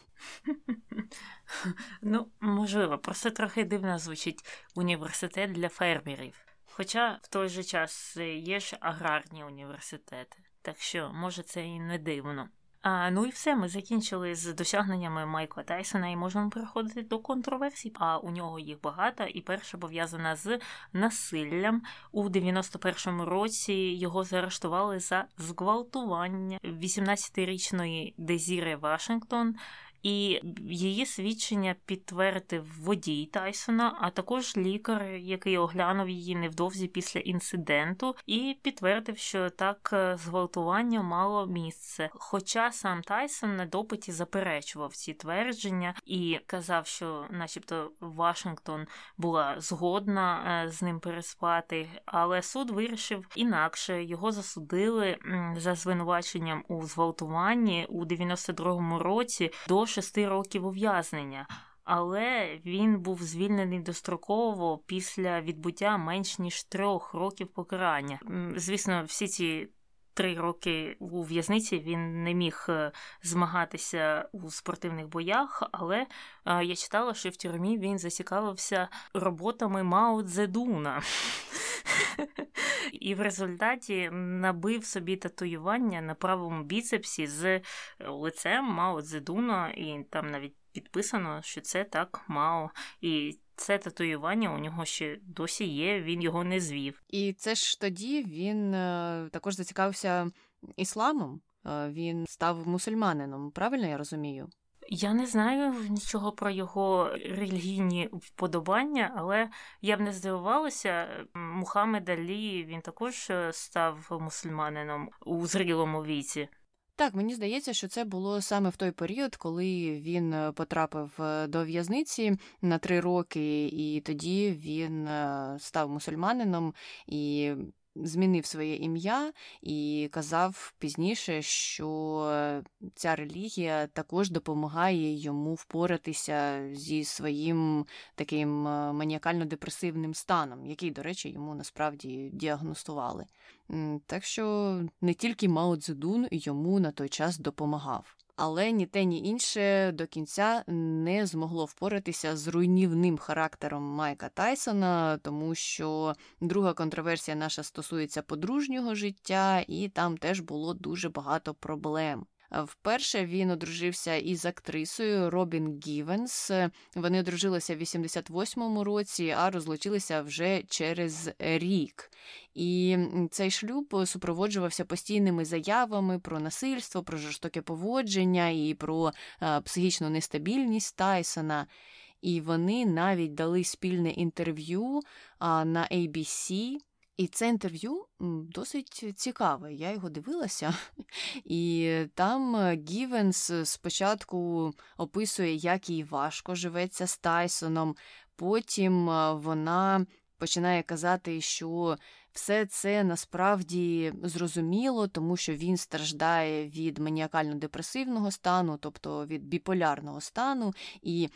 Ну, можливо, просто трохи дивно звучить університет для фермерів. Хоча в той же час є ж аграрні університети, так що, може, це і не дивно. А, Ну і все, ми закінчили з досягненнями Майкла Тайсона і можемо переходити до контроверсій. А у нього їх багато, і перша пов'язана з насиллям. У 91-му році його заарештували за зґвалтування 18-річної Дезіри Вашингтон. І її свідчення підтвердив водій Тайсона, а також лікар, який оглянув її невдовзі після інциденту, і підтвердив, що так е, зґвалтування мало місце. Хоча сам Тайсон на допиті заперечував ці твердження і казав, що, начебто, Вашингтон була згодна е, з ним переспати, але суд вирішив інакше його засудили за звинуваченням у зґвалтуванні у 92-му році до 6 років ув'язнення. Але він був звільнений достроково після відбуття менш ніж трьох років покарання. Звісно, всі ці три роки у в'язниці він не міг е, змагатися у спортивних боях, але е, я читала, що в тюрмі він зацікавився роботами Мао Цзедуна. І в результаті набив собі татуювання на правому біцепсі з лицем Мао Цзедуна, і там навіть підписано, що це так Мао. І це татуювання у нього ще досі є, він його не звів. І це ж тоді він е, також зацікавився ісламом. Е, він став мусульманином, правильно я розумію? Я не знаю нічого про його релігійні вподобання, але я б не здивувалася, Мухаммед Алі він також е, став мусульманином у зрілому віці. Так, мені здається, що це було саме в той період, коли він е, потрапив е, до в'язниці на три роки, і тоді він став мусульманином. І змінив своє ім'я і казав пізніше, що ця релігія також допомагає йому впоратися зі своїм таким е, маніакально-депресивним станом, який, до речі, йому насправді діагностували. Так що не тільки Мао Цзедун йому на той час допомагав але ні те, ні інше до кінця не змогло впоратися з руйнівним характером Майка Тайсона, тому що друга контроверсія наша стосується подружнього життя, і там теж було дуже багато проблем. Вперше він одружився із актрисою Робін Гівенс. Вони одружилися в 88-му році, а розлучилися вже через рік. І цей шлюб супроводжувався постійними заявами про насильство, про жорстоке поводження і про психічну нестабільність Тайсона. І вони навіть дали спільне інтерв'ю на ABC. І це інтерв'ю досить цікаве. Я його дивилася, і там е, Гівенс спочатку описує, як їй важко живеться з Тайсоном. Потім е, вона починає казати, що все це насправді зрозуміло, тому що він страждає від маніакально-депресивного стану, тобто від біполярного стану. і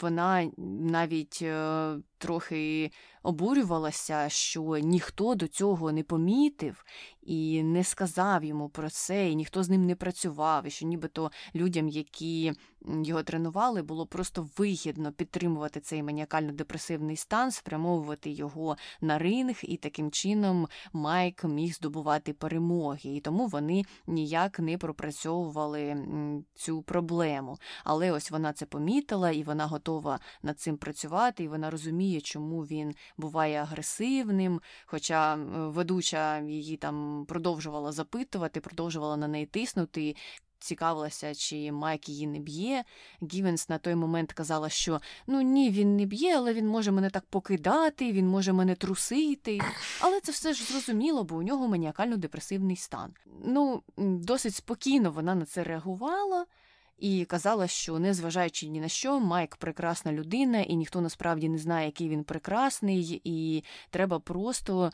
вона навіть е, трохи обурювалася, що ніхто до цього не помітив і не сказав йому про це, і ніхто з ним не працював, і що нібито людям, які його тренували, було просто вигідно підтримувати цей маніакально-депресивний стан, спрямовувати його на ринг, і таким чином Майк міг здобувати перемоги. І тому вони ніяк не пропрацьовували цю проблему. Але ось вона це помітила, і вона готова над цим працювати, і вона розуміє, чому він буває агресивним. Хоча ведуча її там продовжувала запитувати, продовжувала на неї тиснути. Цікавилася, чи Майк її не б'є. Гівенс на той момент казала, що ну ні, він не б'є, але він може мене так покидати, він може мене трусити. Але це все ж зрозуміло, бо у нього маніакально-депресивний стан. Ну, досить спокійно вона на це реагувала і казала, що, незважаючи ні на що, Майк прекрасна людина, і ніхто насправді не знає, який він прекрасний, і треба просто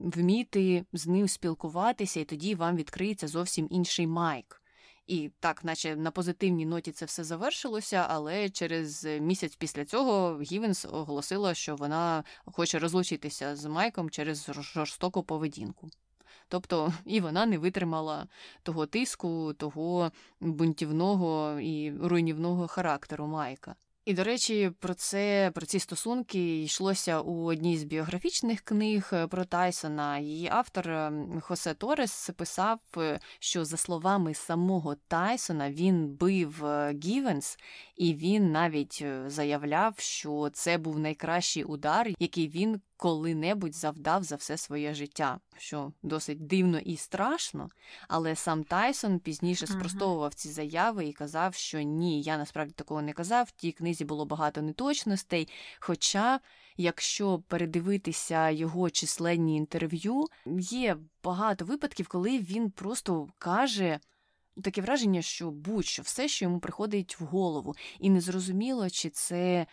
вміти з ним спілкуватися, і тоді вам відкриється зовсім інший Майк. І так, наче на позитивній ноті це все завершилося, але через місяць після цього Гівенс оголосила, що вона хоче розлучитися з Майком через жорстоку поведінку. Тобто і вона не витримала того тиску, того бунтівного і руйнівного характеру Майка. І, до речі, про це про ці стосунки йшлося у одній з біографічних книг е, про Тайсона. Її автор ем, Хосе Торес писав, е, що за словами самого Тайсона він бив е, Гівенс, і він навіть заявляв, що це був найкращий удар, який він коли-небудь завдав за все своє життя, що досить дивно і страшно. Але сам Тайсон пізніше спростовував ці заяви і казав, що ні, я насправді такого не казав. В тій книзі було багато неточностей. Хоча, якщо передивитися його численні інтерв'ю, є багато випадків, коли він просто каже. Таке враження, що будь-що все, що йому приходить в голову, і незрозуміло, чи це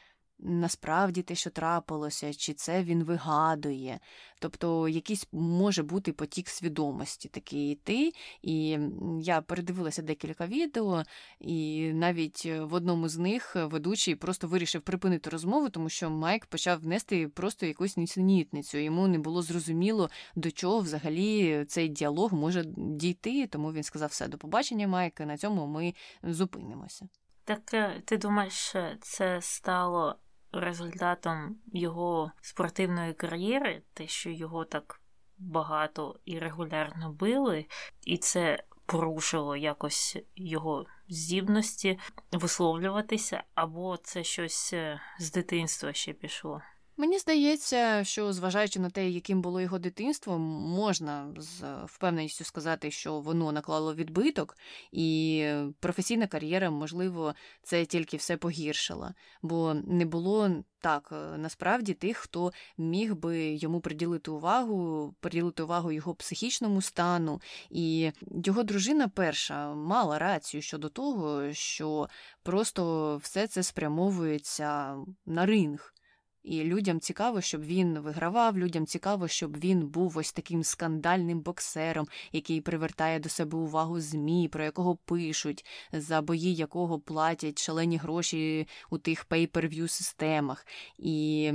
насправді те, що трапилося, чи це він вигадує. Тобто якийсь може бути потік свідомості такий йти. І я передивилася декілька відео, і навіть в одному з них ведучий просто вирішив припинити розмову, тому що Майк почав внести просто якусь нісенітницю. Йому не було зрозуміло, до чого взагалі цей діалог може дійти. Тому він сказав: все, до побачення, Майк, на цьому ми зупинимося. Так е, ти думаєш, це стало результатом його спортивної кар'єри, те, що його так багато і регулярно били, і це порушило якось його здібності висловлюватися, або це щось е, з дитинства ще пішло. Мені здається, що зважаючи на те, яким було його дитинство, можна з впевненістю сказати, що воно наклало відбиток, і професійна кар'єра, можливо, це тільки все погіршила, бо не було так насправді тих, хто міг би йому приділити увагу, приділити увагу його психічному стану. І його дружина перша мала рацію щодо того, що просто все це спрямовується на ринг. І людям цікаво, щоб він вигравав, людям цікаво, щоб він був ось таким скандальним боксером, який привертає до себе увагу ЗМІ, про якого пишуть, за бої якого платять шалені гроші у тих pay-per-view системах. І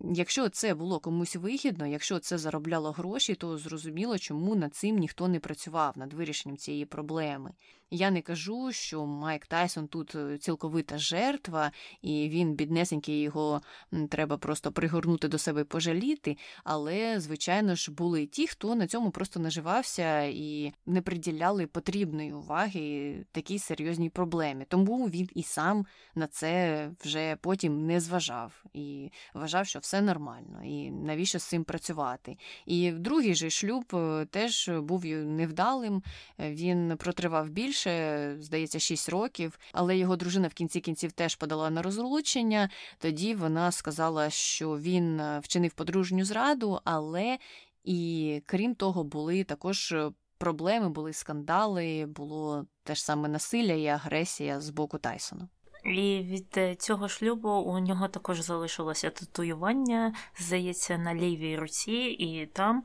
якщо це було комусь вигідно, якщо це заробляло гроші, то зрозуміло, чому над цим ніхто не працював над вирішенням цієї проблеми. Я не кажу, що Майк Тайсон тут е, цілковита жертва, і він, біднесенький, його треба просто пригорнути до себе і пожаліти. Але, звичайно ж, були ті, хто на цьому просто наживався і не приділяли потрібної уваги такій серйозній проблемі. Тому він і сам на це вже потім не зважав і вважав, що все нормально, і навіщо з цим працювати. І другий же шлюб е, теж був невдалим, він протривав більше більше, здається, 6 років, але його дружина в кінці кінців теж подала на розлучення. Тоді вона сказала, що він е, вчинив подружню зраду, але і крім того, були також. Е, проблеми були скандали, було теж саме насилля і агресія з боку Тайсона. І від е, цього шлюбу у нього також залишилося татуювання, здається, на лівій руці, і там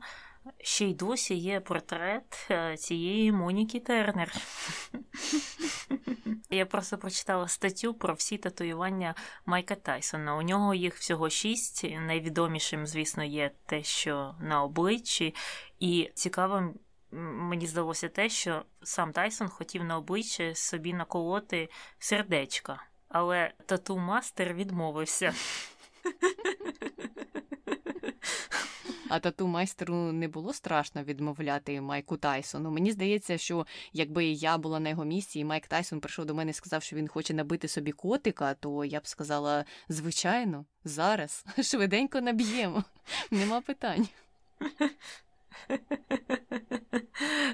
ще й досі є портрет е, цієї Моніки Тернер. Я просто прочитала статтю про всі татуювання Майка Тайсона. У нього їх всього шість. Найвідомішим, звісно, є те, що на обличчі, і цікавим. Мені здалося те, що сам Тайсон хотів на обличчя собі наколоти сердечка, але тату мастер відмовився. А тату майстеру не було страшно відмовляти Майку Тайсону. Мені здається, що якби я була на його місці, і Майк Тайсон прийшов до мене і сказав, що він хоче набити собі котика, то я б сказала, звичайно, зараз швиденько наб'ємо. Нема питань.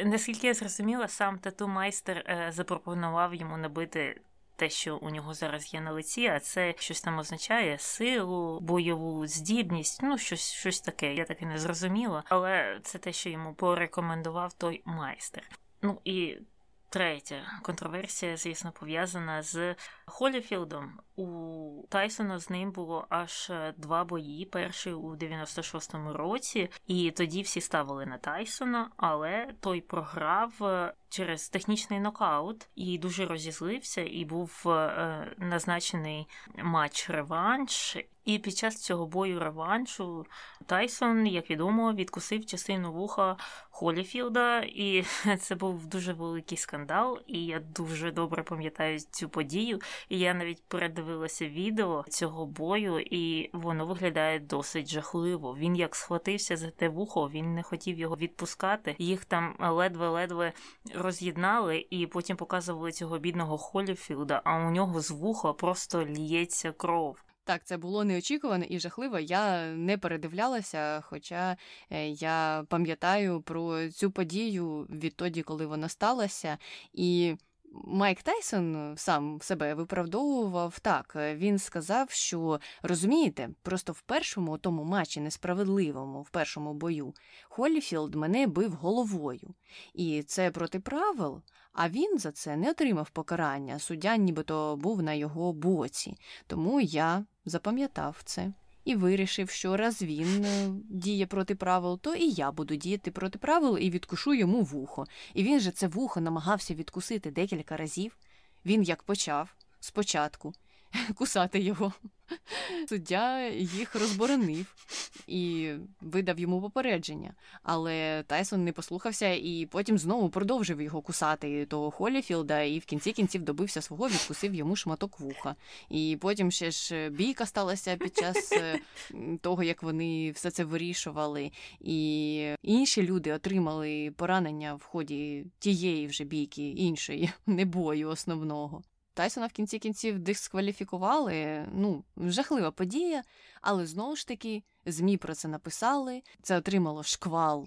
Наскільки я зрозуміла, сам тату майстер е, запропонував йому набити те, що у нього зараз є на лиці, а це щось там означає силу, бойову здібність, ну щось щось таке. Я таки не зрозуміла, але це те, що йому порекомендував той майстер. Ну і Третя контроверсія, звісно, пов'язана з Холіфілдом. У Тайсона з ним було аж два бої. Перший у 96-му році, і тоді всі ставили на Тайсона, але той програв через технічний нокаут і дуже розізлився, і був е, назначений матч реванш. І під час цього бою реваншу Тайсон, як відомо, відкусив частину вуха Холіфілда, і це був дуже великий скандал. І я дуже добре пам'ятаю цю подію. Я навіть передивилася відео цього бою, і воно виглядає досить жахливо. Він як схватився за те вухо, він не хотів його відпускати. Їх там ледве-ледве роз'єднали, і потім показували цього бідного Холіфілда. А у нього з вуха просто ліється кров. Так, це було неочікувано і жахливо. Я не передивлялася, хоча е, я пам'ятаю про цю подію відтоді, коли вона сталася. І Майк Тайсон сам себе виправдовував так. Він сказав, що розумієте, просто в першому тому матчі несправедливому, в першому бою, Холліфілд мене бив головою. І це проти правил. А він за це не отримав покарання. Суддя нібито був на його боці. Тому я запам'ятав це і вирішив, що раз він е, діє проти правил, то і я буду діяти проти правил і відкушу йому вухо. І він же це вухо намагався відкусити декілька разів. Він як почав спочатку, кусати його. Суддя їх розборонив і видав йому попередження. Але Тайсон не послухався і потім знову продовжив його кусати того Холіфілда, і в кінці кінців добився свого, відкусив йому шматок вуха. І потім ще ж бійка сталася під час е, того, як вони все це вирішували. І інші люди отримали поранення в ході тієї вже бійки, іншої, не бою основного. Тайсона в кінці кінців дискваліфікували. Ну, жахлива подія, але знову ж таки ЗМІ про це написали. Це отримало шквал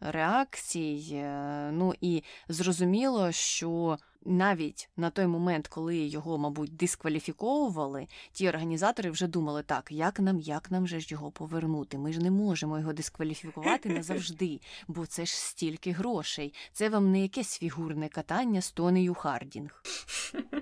реакцій. Е, ну і зрозуміло, що навіть на той момент, коли його, мабуть, дискваліфіковували, ті організатори вже думали, так, як нам, як нам же ж його повернути? Ми ж не можемо його дискваліфікувати назавжди, бо це ж стільки грошей. Це вам не якесь фігурне катання з Тонею Хардінг.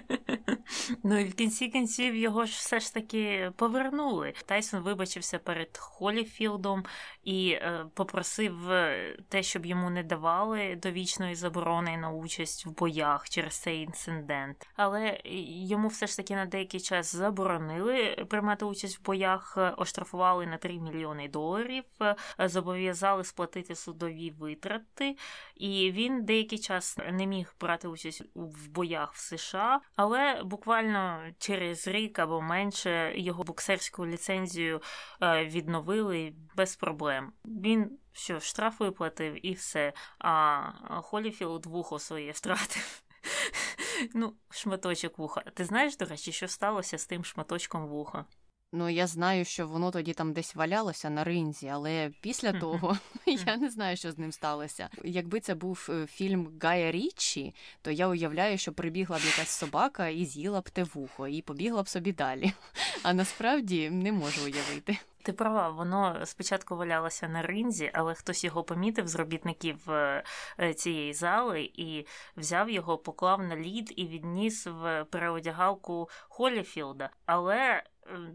Ну і в кінці кінців його ж все ж таки повернули. Тайсон вибачився перед Холіфілдом і е, попросив е, те, щоб йому не давали довічної заборони на участь в боях через цей інцидент. Але йому все ж таки на деякий час заборонили приймати участь в боях, е, оштрафували на 3 мільйони доларів, е, зобов'язали сплатити судові витрати, і він деякий час не міг брати участь в боях в США, але буквально через рік або менше його боксерську ліцензію е, відновили без проблем. Він що штраф виплатив і все. А Холіфілд вухо своє втратив. Ну, шматочок вуха. Ти знаєш, до речі, що сталося з тим шматочком вуха? Ну, я знаю, що воно тоді там десь валялося на ринзі, але після того я не знаю, що з ним сталося. Якби це був е, фільм Гая Річі, то я уявляю, що прибігла б якась собака і з'їла б те вухо, і побігла б собі далі. А насправді не можу уявити. Ти права, воно спочатку валялося на ринзі, але хтось його помітив з робітників е, е, цієї зали і взяв його, поклав на лід і відніс в переодягалку Холіфілда. Але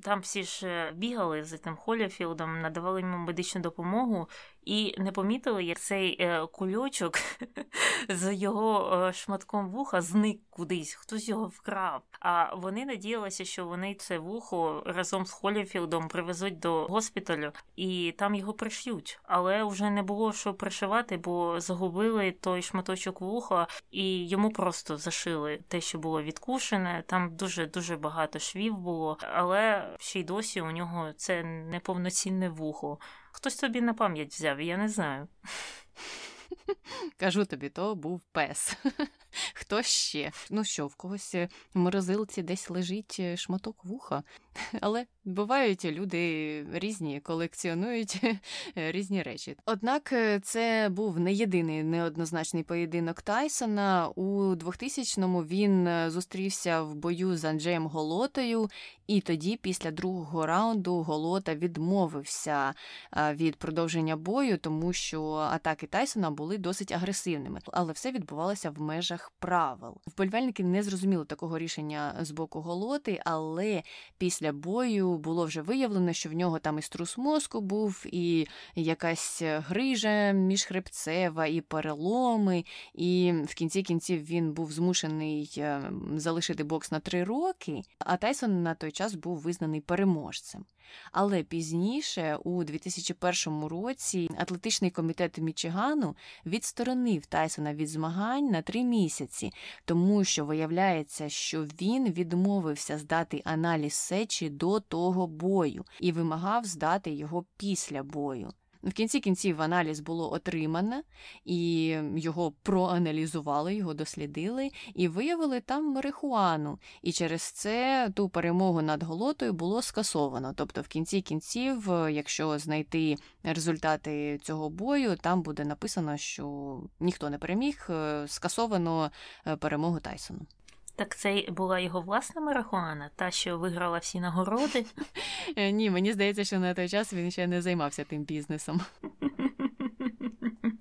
там всі ж бігали за тим Холіфілдом, надавали йому медичну допомогу і не помітили, як цей е, кульочок з його е, шматком вуха зник кудись, хтось його вкрав. А вони надіялися, що вони це вухо разом з Холіфілдом привезуть до госпіталю і там його приш'ють. Але вже не було що пришивати, бо загубили той шматочок вуха, і йому просто зашили те, що було відкушене. Там дуже дуже багато швів було, але ще й досі у нього це неповноцінне вухо. Хтось собі на пам'ять взяв, я не знаю. Кажу тобі, то був пес. Хто ще? Ну що, в когось в морозилці десь лежить е, шматок вуха. Але бувають люди різні, колекціонують е, різні речі. Однак е, це був не єдиний неоднозначний поєдинок Тайсона. У 2000-му він зустрівся в бою з Анджеєм Голотою, і тоді, після другого раунду, Голота відмовився від продовження бою, тому що атаки Тайсона були досить агресивними, але все відбувалося в межах правил. Вболівальники не зрозуміли такого рішення з боку голоти, але після бою було вже виявлено, що в нього там і струс мозку був, і якась грижа міжхребцева, і переломи. І в кінці кінців він був змушений е, залишити бокс на три роки. А Тайсон на той час був визнаний переможцем. Але пізніше, у 2001 році, атлетичний комітет Мічигану відсторонив Тайсона від змагань на три місяці, тому що виявляється, що він відмовився здати аналіз сечі до того бою і вимагав здати його після бою. В кінці кінців аналіз було отримане, і його проаналізували, його дослідили і виявили там марихуану. І через це ту перемогу над голотою було скасовано. Тобто, в кінці кінців, якщо знайти результати цього бою, там буде написано, що ніхто не переміг, е, скасовано е, перемогу Тайсону. Так це була його власна марихуана, та що виграла всі нагороди. Е, ні, мені здається, що на той час він ще не займався тим бізнесом.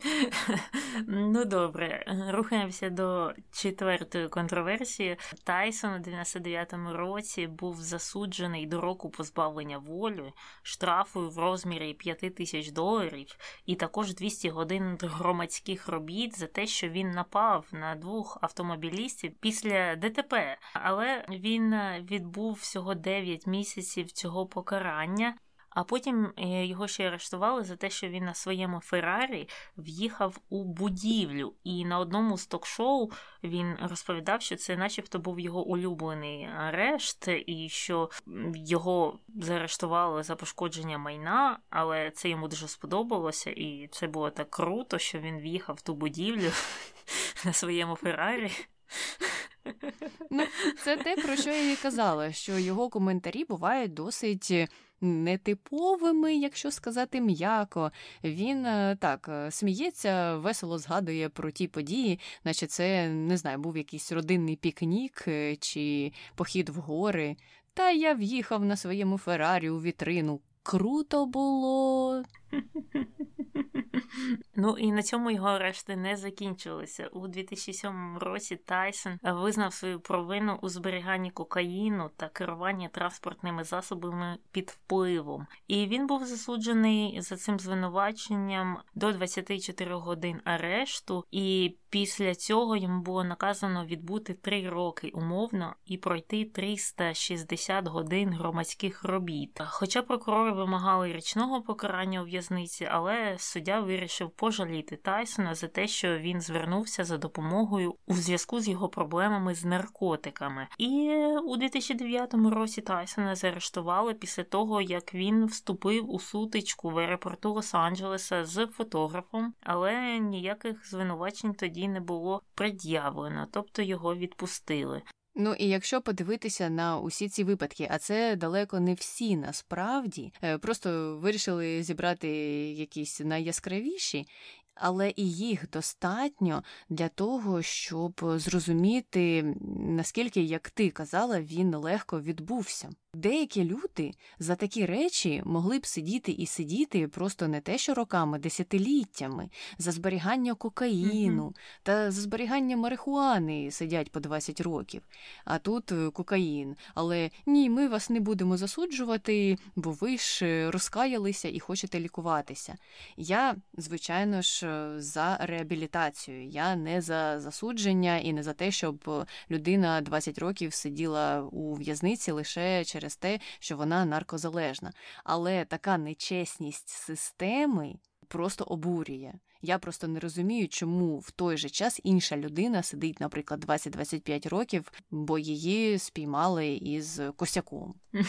Ну добре, рухаємося до четвертої контроверсії. Тайсон у 99-му році був засуджений до року позбавлення волі штрафою в розмірі 5 тисяч доларів і також 200 годин громадських робіт за те, що він напав на двох автомобілістів після ДТП. Але він відбув всього 9 місяців цього покарання. А потім е, його ще арештували за те, що він на своєму Феррарі в'їхав у будівлю. І на одному з ток-шоу він розповідав, що це, начебто, був його улюблений арешт, і що його заарештували за пошкодження майна, але це йому дуже сподобалося, і це було так круто, що він в'їхав в ту будівлю на своєму Феррарі. Ну, Це те, про що я і казала, що його коментарі бувають досить нетиповими, якщо сказати м'яко. Він е, так е, сміється, весело згадує про ті події, наче це не знаю, був якийсь родинний пікнік е, чи похід в гори. Та я в'їхав на своєму Феррарі у вітрину. Круто було. Ну і на цьому його арешти не закінчилися. У 2007 році Тайсон визнав свою провину у зберіганні кокаїну та керуванні транспортними засобами під впливом. І він був засуджений за цим звинуваченням до 24 годин арешту. І після цього йому було наказано відбути 3 роки умовно і пройти 360 годин громадських робіт. Хоча прокурори вимагали річного покарання у в'язниці, але суддя вирішив пожаліти Тайсона за те, що він звернувся за допомогою у зв'язку з його проблемами з наркотиками. І у 2009 році Тайсона заарештували після того, як він вступив у сутичку в аеропорту Лос-Анджелеса з фотографом, але ніяких звинувачень тоді не було пред'явлено, тобто його відпустили. Ну і якщо подивитися на усі ці випадки, а це далеко не всі насправді, е, просто вирішили зібрати якісь найяскравіші, але і їх достатньо для того, щоб зрозуміти, наскільки, як ти казала, він легко відбувся. Деякі люди за такі речі могли б сидіти і сидіти просто не те, що роками, десятиліттями, за зберігання кокаїну mm-hmm. та за зберігання марихуани сидять по 20 років. А тут е, кокаїн. Але ні, ми вас не будемо засуджувати, бо ви ж е, розкаялися і хочете лікуватися. Я, звичайно ж, е, за реабілітацію. Я не за засудження і не за те, щоб людина 20 років сиділа у в'язниці лише через через те, що вона наркозалежна. Але така нечесність системи просто обурює. Я просто не розумію, чому в той же час інша людина сидить, наприклад, 20-25 років, бо її спіймали із косяком.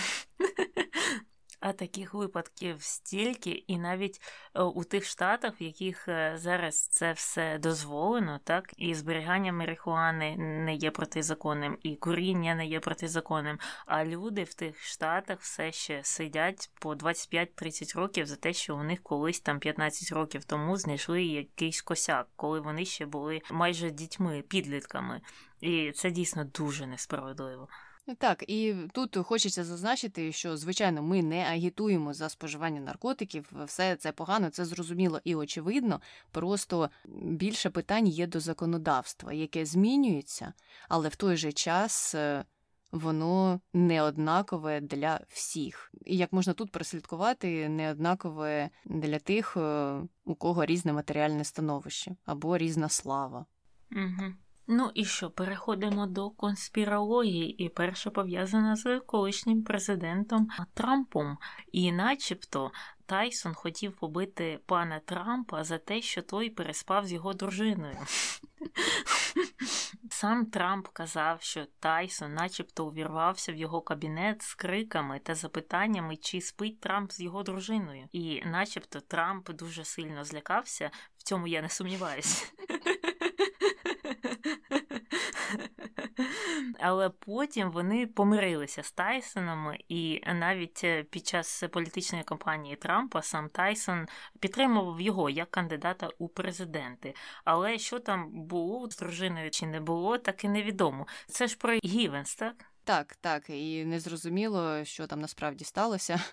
А таких випадків стільки, і навіть е, у тих штатах, в яких е, зараз це все дозволено, так і зберігання марихуани не є протизаконним, і куріння не є протизаконним. А люди в тих штатах все ще сидять по 25-30 років за те, що у них колись там 15 років тому знайшли якийсь косяк, коли вони ще були майже дітьми, підлітками. І це дійсно дуже несправедливо. Так, і тут хочеться зазначити, що звичайно ми не агітуємо за споживання наркотиків, все це погано, це зрозуміло і очевидно. Просто більше питань є до законодавства, яке змінюється, але в той же час е, воно не однакове для всіх. І як можна тут прослідкувати, не однакове для тих, е, у кого різне матеріальне становище або різна слава. Угу. Ну і що, переходимо до конспірології, і перша пов'язана з колишнім президентом Трампом. І начебто Тайсон хотів побити пана Трампа за те, що той переспав з його дружиною. Сам Трамп казав, що Тайсон, начебто, увірвався в його кабінет з криками та запитаннями, чи спить Трамп з його дружиною. І, начебто, Трамп дуже сильно злякався. В цьому я не сумніваюся. Але потім вони помирилися з Тайсоном, і навіть е, під час політичної кампанії Трампа сам Тайсон підтримував його як кандидата у президенти. Але що там було з дружиною чи не було, так і невідомо. Це ж про Гівенс, так? Так, так, і незрозуміло, що там насправді сталося.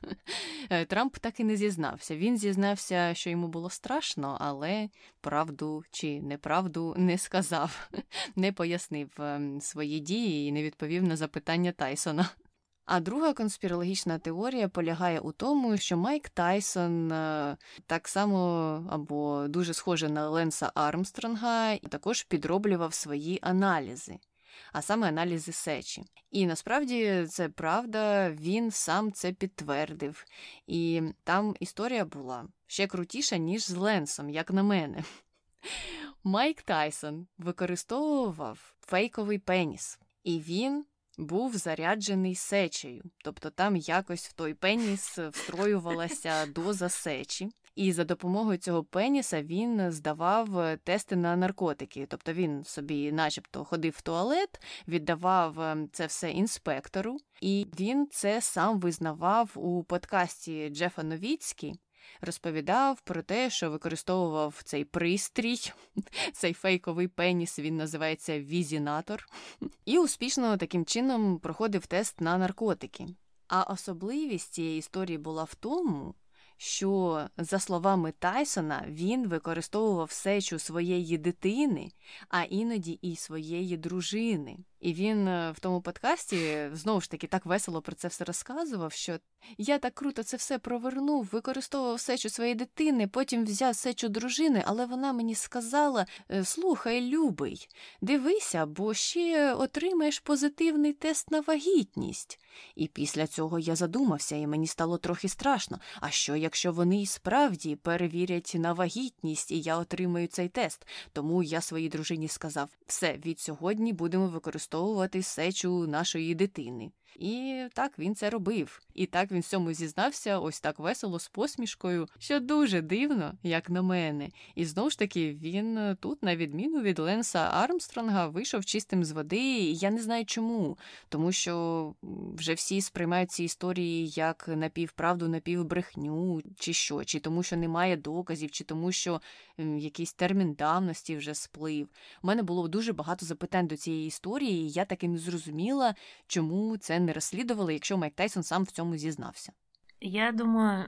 Е, Трамп так і не зізнався. Він зізнався, що йому було страшно, але правду чи неправду не сказав, не пояснив ем, свої дії і не відповів на запитання Тайсона. А друга конспірологічна теорія полягає у тому, що Майк Тайсон е, так само або дуже схоже на Ленса Армстронга, і також підроблював свої аналізи а саме аналізи сечі. І насправді це правда, він сам це підтвердив. І там історія була ще крутіша, ніж з Ленсом, як на мене. Майк Тайсон використовував фейковий пеніс, і він був заряджений сечею, тобто там якось в той пеніс встроювалася доза сечі. І за допомогою цього пеніса він здавав е, тести на наркотики. Тобто він собі, начебто, ходив в туалет, віддавав ем, це все інспектору, і він це сам визнавав у подкасті Джефа Новіцькі. Розповідав про те, що використовував цей пристрій, цей фейковий пеніс, він називається візінатор, і успішно таким чином проходив тест на наркотики. А особливість цієї історії була в тому, що, за словами Тайсона, він використовував сечу своєї дитини, а іноді і своєї дружини. І він е, в тому подкасті знову ж таки так весело про це все розказував, що я так круто це все провернув, використовував сечу своєї дитини, потім взяв сечу дружини, але вона мені сказала: «Е, слухай, любий, дивися, бо ще отримаєш позитивний тест на вагітність. І після цього я задумався, і мені стало трохи страшно. А що, якщо вони і справді перевірять на вагітність, і я отримаю цей тест? Тому я своїй дружині сказав: все, від сьогодні будемо використовувати сечу нашої дитини. І так він це робив. І так він всьому зізнався, ось так весело, з посмішкою, що дуже дивно, як на мене. І знову ж таки, він е, тут, на відміну від Ленса Армстронга, вийшов чистим з води. І я не знаю чому, тому що вже всі сприймають ці історії як напівправду, напівбрехню, чи що, чи тому, що немає доказів, чи тому, що якийсь термін давності вже сплив. У мене було дуже багато запитань до цієї історії, і я так і не зрозуміла, чому це не розслідували, якщо Майк Тайсон сам в цьому зізнався. Я думаю,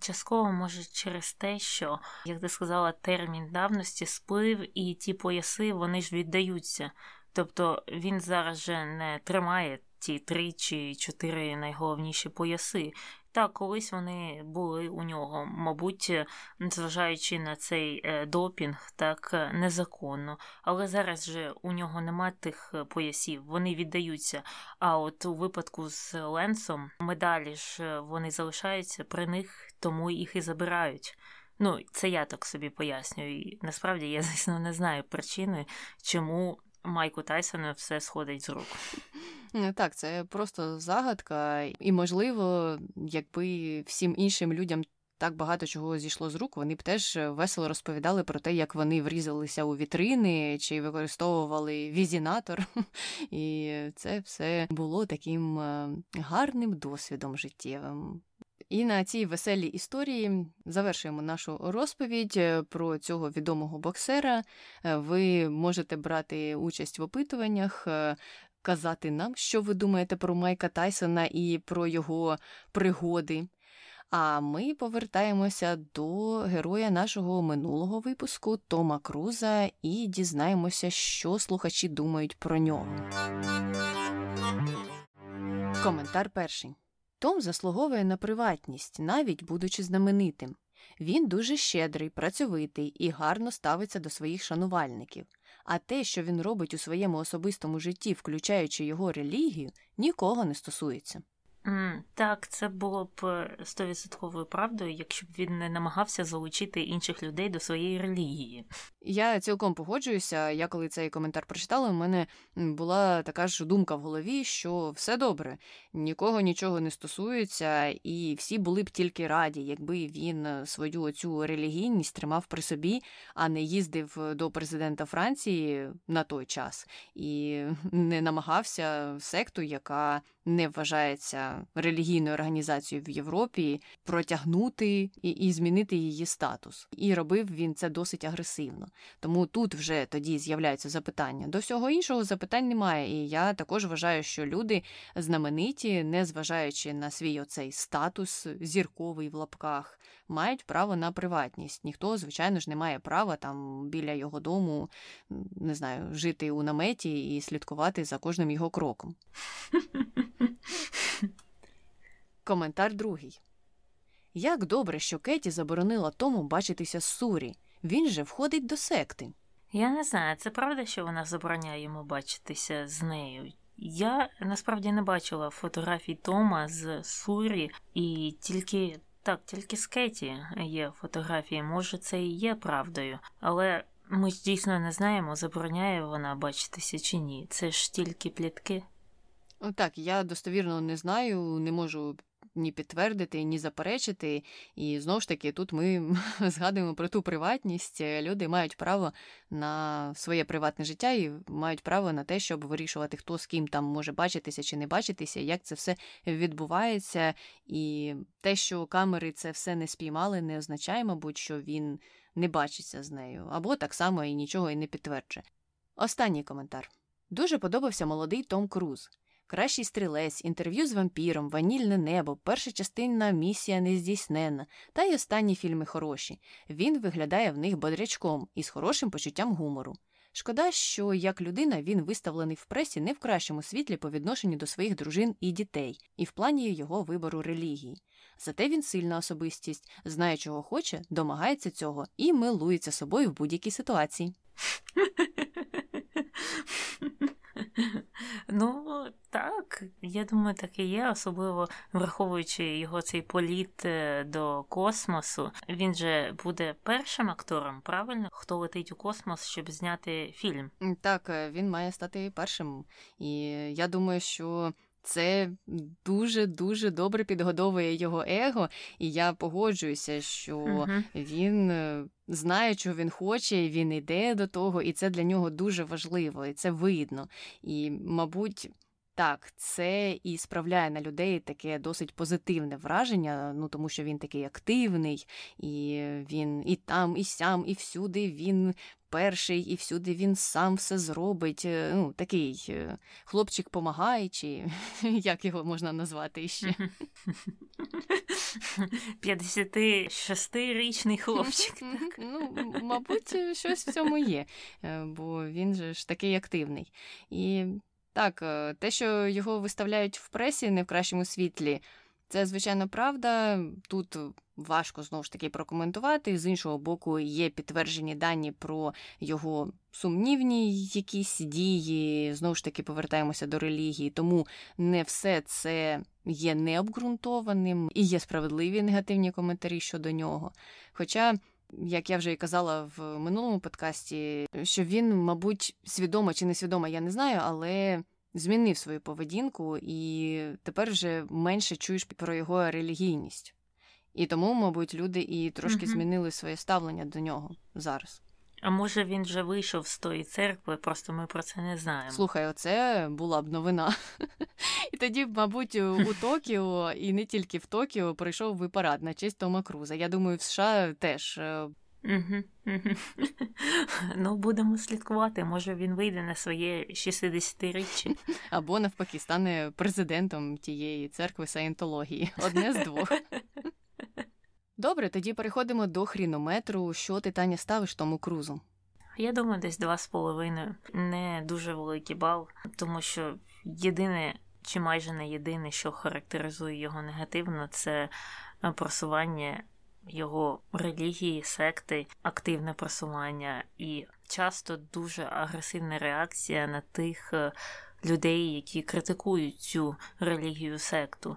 частково може через те, що, як ти сказала, термін давності сплив, і ті пояси вони ж віддаються. Тобто він зараз же не тримає ті три чи чотири найголовніші пояси. Так, колись вони були у нього, мабуть, незважаючи на цей е, допінг, так е, незаконно. Але зараз же у нього нема тих е, поясів, вони віддаються. А от у випадку з Ленсом медалі ж вони залишаються при них, тому їх і забирають. Ну, це я так собі пояснюю. І Насправді я, звісно, не знаю причини, чому Майку Тайсону все сходить з рук. Так, це просто загадка, і можливо, якби всім іншим людям. Так багато чого зійшло з рук, вони б теж весело розповідали про те, як вони врізалися у вітрини чи використовували візінатор, і це все було таким е, гарним досвідом життєвим. І на цій веселій історії завершуємо нашу розповідь е, про цього відомого боксера. Е, ви можете брати участь в опитуваннях, е, казати нам, що ви думаєте про Майка Тайсона і про його пригоди. А ми повертаємося до героя нашого минулого випуску Тома Круза і дізнаємося, що слухачі думають про нього. Коментар перший. Том заслуговує на приватність, навіть будучи знаменитим. Він дуже щедрий, працьовитий і гарно ставиться до своїх шанувальників. А те, що він робить у своєму особистому житті, включаючи його релігію, нікого не стосується. Mm, так, це було б стовідсотковою правдою, якщо б він не намагався залучити інших людей до своєї релігії. Я цілком погоджуюся. Я коли цей коментар прочитала, у мене була така ж думка в голові, що все добре, нікого нічого не стосується, і всі були б тільки раді, якби він свою оцю релігійність тримав при собі, а не їздив до президента Франції на той час і не намагався секту, яка не вважається релігійною організацією в Європі, протягнути і, і змінити її статус. І робив він це досить агресивно. Тому тут вже тоді з'являються запитання. До всього іншого запитань немає. І я також вважаю, що люди знамениті, незважаючи на свій оцей статус зірковий в лапках, мають право на приватність. Ніхто, звичайно ж, не має права там біля його дому, не знаю, жити у наметі і слідкувати за кожним його кроком. Коментар другий. Як добре, що Кеті заборонила тому бачитися з Сурі. Він же входить до секти. Я не знаю, це правда, що вона забороняє йому бачитися з нею. Я насправді не бачила фотографій Тома з Сурі, і тільки так, тільки з Кеті є фотографії. Може, це і є правдою, але ми ж дійсно не знаємо, забороняє вона бачитися чи ні. Це ж тільки плітки. Так, я достовірно не знаю, не можу ні підтвердити, ні заперечити. І знову ж таки, тут ми згадуємо про ту приватність. Люди мають право на своє приватне життя і мають право на те, щоб вирішувати, хто з ким там може бачитися чи не бачитися, як це все відбувається. І те, що камери це все не спіймали, не означає, мабуть, що він не бачиться з нею, або так само і нічого і не підтверджує. Останній коментар. Дуже подобався молодий Том Круз. Кращий стрілець, інтерв'ю з вампіром, Ванільне небо, перша частина місія нездійсненна, та й останні фільми хороші. Він виглядає в них бодрячком і з хорошим почуттям гумору. Шкода, що як людина він виставлений в пресі не в кращому світлі по відношенню до своїх дружин і дітей, і в плані його вибору релігії. Зате він сильна особистість, знає, чого хоче, домагається цього і милується собою в будь-якій ситуації. Ну, так, я думаю, так і є, особливо враховуючи його цей політ е, до космосу. Він же буде першим актором, правильно? Хто летить у космос, щоб зняти фільм? Так, е, він має стати першим. І я думаю, що це дуже-дуже добре підгодовує його его, і я погоджуюся, що uh він е, знає, чого він хоче, і він йде до того, і це для нього дуже важливо, і це видно. І, мабуть. Так, це і справляє на людей таке досить позитивне враження, ну тому що він такий активний, і він і там, і сям, і всюди він перший, і всюди він сам все зробить. Е, ну, Такий е, хлопчик помагає, чи як його можна назвати іще. 56-річний хлопчик. Ну, Мабуть, щось в цьому є, е, бо він же ж такий активний. І так, те, що його виставляють в пресі не в кращому світлі, це, звичайно, правда. Тут важко знову ж таки прокоментувати. З іншого боку, є підтверджені дані про його сумнівні якісь дії. Знову ж таки, повертаємося до релігії, тому не все це є необґрунтованим і є справедливі негативні коментарі щодо нього. Хоча. Як я вже і казала в минулому подкасті, що він, мабуть, свідомо чи несвідомо, я не знаю, але змінив свою поведінку і тепер вже менше чуєш про його релігійність. І тому, мабуть, люди і трошки угу. змінили своє ставлення до нього зараз. А може він вже вийшов з тої церкви, просто ми про це не знаємо. Слухай, оце була б новина. І тоді, мабуть, у Токіо, і не тільки в Токіо, прийшов би парад на честь Тома Круза. Я думаю, в США теж. Ну, будемо слідкувати. Може він вийде на своє 60-річчя. Або навпаки стане президентом тієї церкви саєнтології. Одне з двох. Добре, тоді переходимо до хрінометру. Що ти Таня ставиш тому крузу? Я думаю, десь два з половиною. Не дуже великий бал, тому що єдине чи майже не єдине, що характеризує його негативно, це просування його релігії, секти, активне просування і часто дуже агресивна реакція на тих, людей, які критикують цю релігію секту.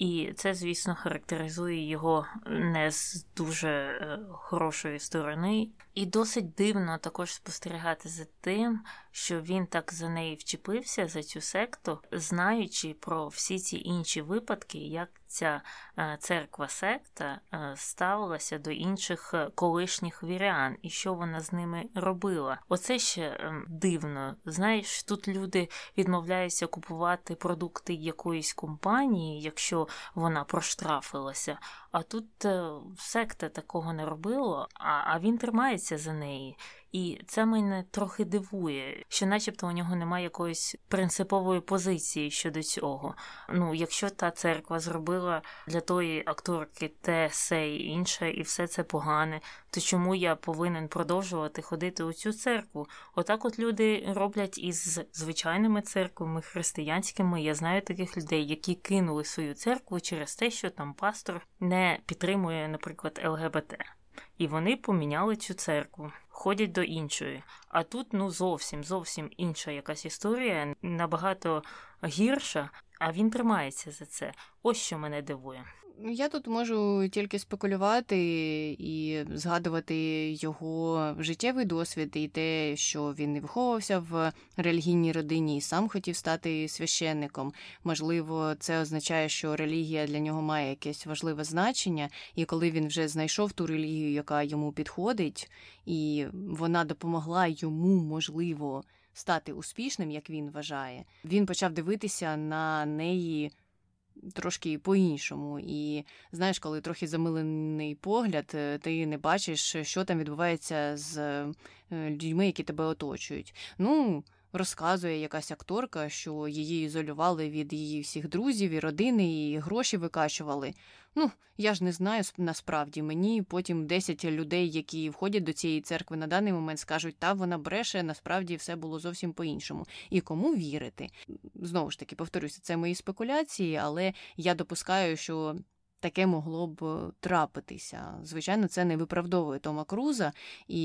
І це, звісно, характеризує його не з дуже е, хорошої сторони. І досить дивно також спостерігати за тим, що він так за неї вчепився за цю секту, знаючи про всі ці інші випадки, як ця е, церква-секта е, ставилася до інших колишніх вірян і що вона з ними робила. Оце ще дивно. Знаєш, тут люди відмовляються купувати продукти якоїсь компанії, якщо вона проштрафилася. А тут е, секта такого не робила, а він тримається за неї. І це мене трохи дивує, що, начебто, у нього немає якоїсь принципової позиції щодо цього. Ну, якщо та церква зробила для тої акторки те, се і інше, і все це погане, то чому я повинен продовжувати ходити у цю церкву? Отак, от люди роблять із звичайними церквами, християнськими. Я знаю таких людей, які кинули свою церкву через те, що там пастор не підтримує, наприклад, ЛГБТ. І вони поміняли цю церкву, ходять до іншої. А тут ну зовсім зовсім інша якась історія, набагато гірша, а він тримається за це. Ось що мене дивує. Я тут можу тільки спекулювати і згадувати його життєвий досвід і те, що він не виховувався в релігійній родині і сам хотів стати священником. Можливо, це означає, що релігія для нього має якесь важливе значення, і коли він вже знайшов ту релігію, яка йому підходить, і вона допомогла йому, можливо, стати успішним, як він вважає, він почав дивитися на неї трошки по-іншому. І знаєш, коли трохи замилений погляд, е, ти не бачиш, що там відбувається з е, людьми, які тебе оточують. Ну, розказує якась акторка, що її ізолювали від її всіх друзів і родини, і гроші викачували. Ну, я ж не знаю насправді. Мені потім 10 людей, які входять до цієї церкви на даний момент, скажуть, та вона бреше, насправді все було зовсім по-іншому. І кому вірити? Знову ж таки, повторюся, це мої спекуляції, але я допускаю, що таке могло б е, трапитися. Звичайно, це не виправдовує Тома Круза, і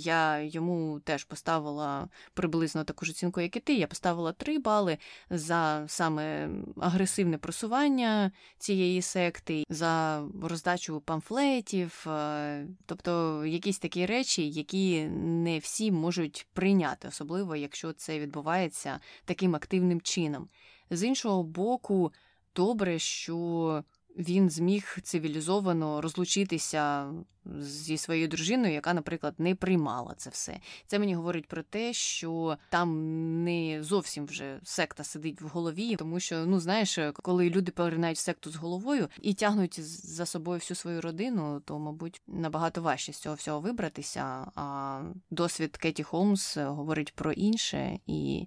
я йому теж поставила приблизно таку ж оцінку, як і ти. Я поставила 3 бали за саме агресивне просування цієї секти, за роздачу памфлетів, е, тобто якісь такі речі, які не всі можуть прийняти, особливо якщо це відбувається таким активним чином. З іншого боку, добре, що він зміг цивілізовано розлучитися зі своєю дружиною, яка, наприклад, не приймала це все. Це мені говорить про те, що там не зовсім вже секта сидить в голові, тому що, ну знаєш, коли люди поринають секту з головою і тягнуть за собою всю свою родину, то, мабуть, набагато важче з цього всього вибратися. А досвід Кеті Холмс говорить про інше і.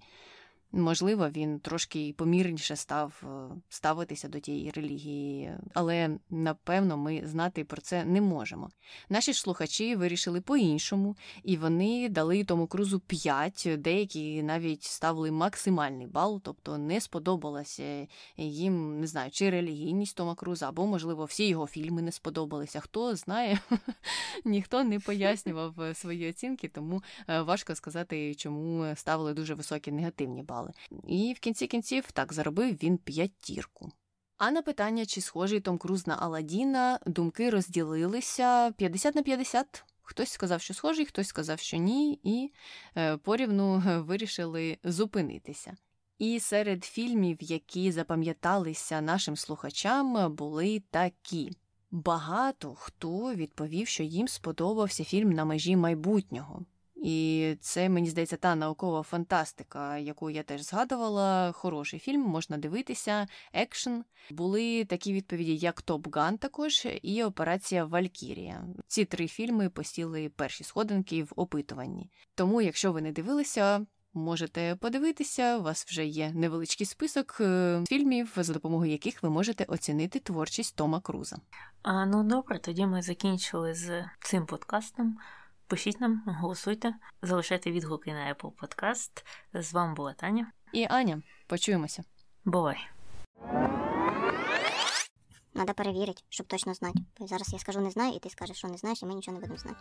Можливо, він трошки помірніше став е, ставитися до тієї релігії, але напевно ми знати про це не можемо. Наші слухачі вирішили по-іншому, і вони дали тому крузу 5, деякі навіть ставили максимальний бал, тобто не сподобалася їм, не знаю, чи релігійність Тома Круза, або, можливо, всі його фільми не сподобалися. Хто знає, ніхто не пояснював е, свої оцінки, тому е, важко сказати, чому ставили дуже високі негативні бали працювали. І в кінці кінців так заробив він п'ятірку. А на питання, чи схожий Том Круз на Аладдіна, думки розділилися 50 на 50. Хтось сказав, що схожий, хтось сказав, що ні, і е, порівну вирішили зупинитися. І серед фільмів, які запам'яталися нашим слухачам, були такі. Багато хто відповів, що їм сподобався фільм на межі майбутнього. І це, мені здається, та наукова фантастика, яку я теж згадувала. Хороший фільм, можна дивитися, екшен. Були такі відповіді, як Топ Ган, також і Операція Валькірія. Ці три фільми посіли перші сходинки в опитуванні. Тому, якщо ви не дивилися, можете подивитися. У вас вже є невеличкий список е, фільмів, за допомогою яких ви можете оцінити творчість Тома Круза. А ну добре, тоді ми закінчили з цим подкастом. Пишіть нам, голосуйте, залишайте відгуки на Apple Podcast. З вами була Таня і Аня. Почуємося. Бувай. Надо перевірити, щоб точно знати. Зараз я скажу не знаю, і ти скажеш, що не знаєш, і ми нічого не будемо знати.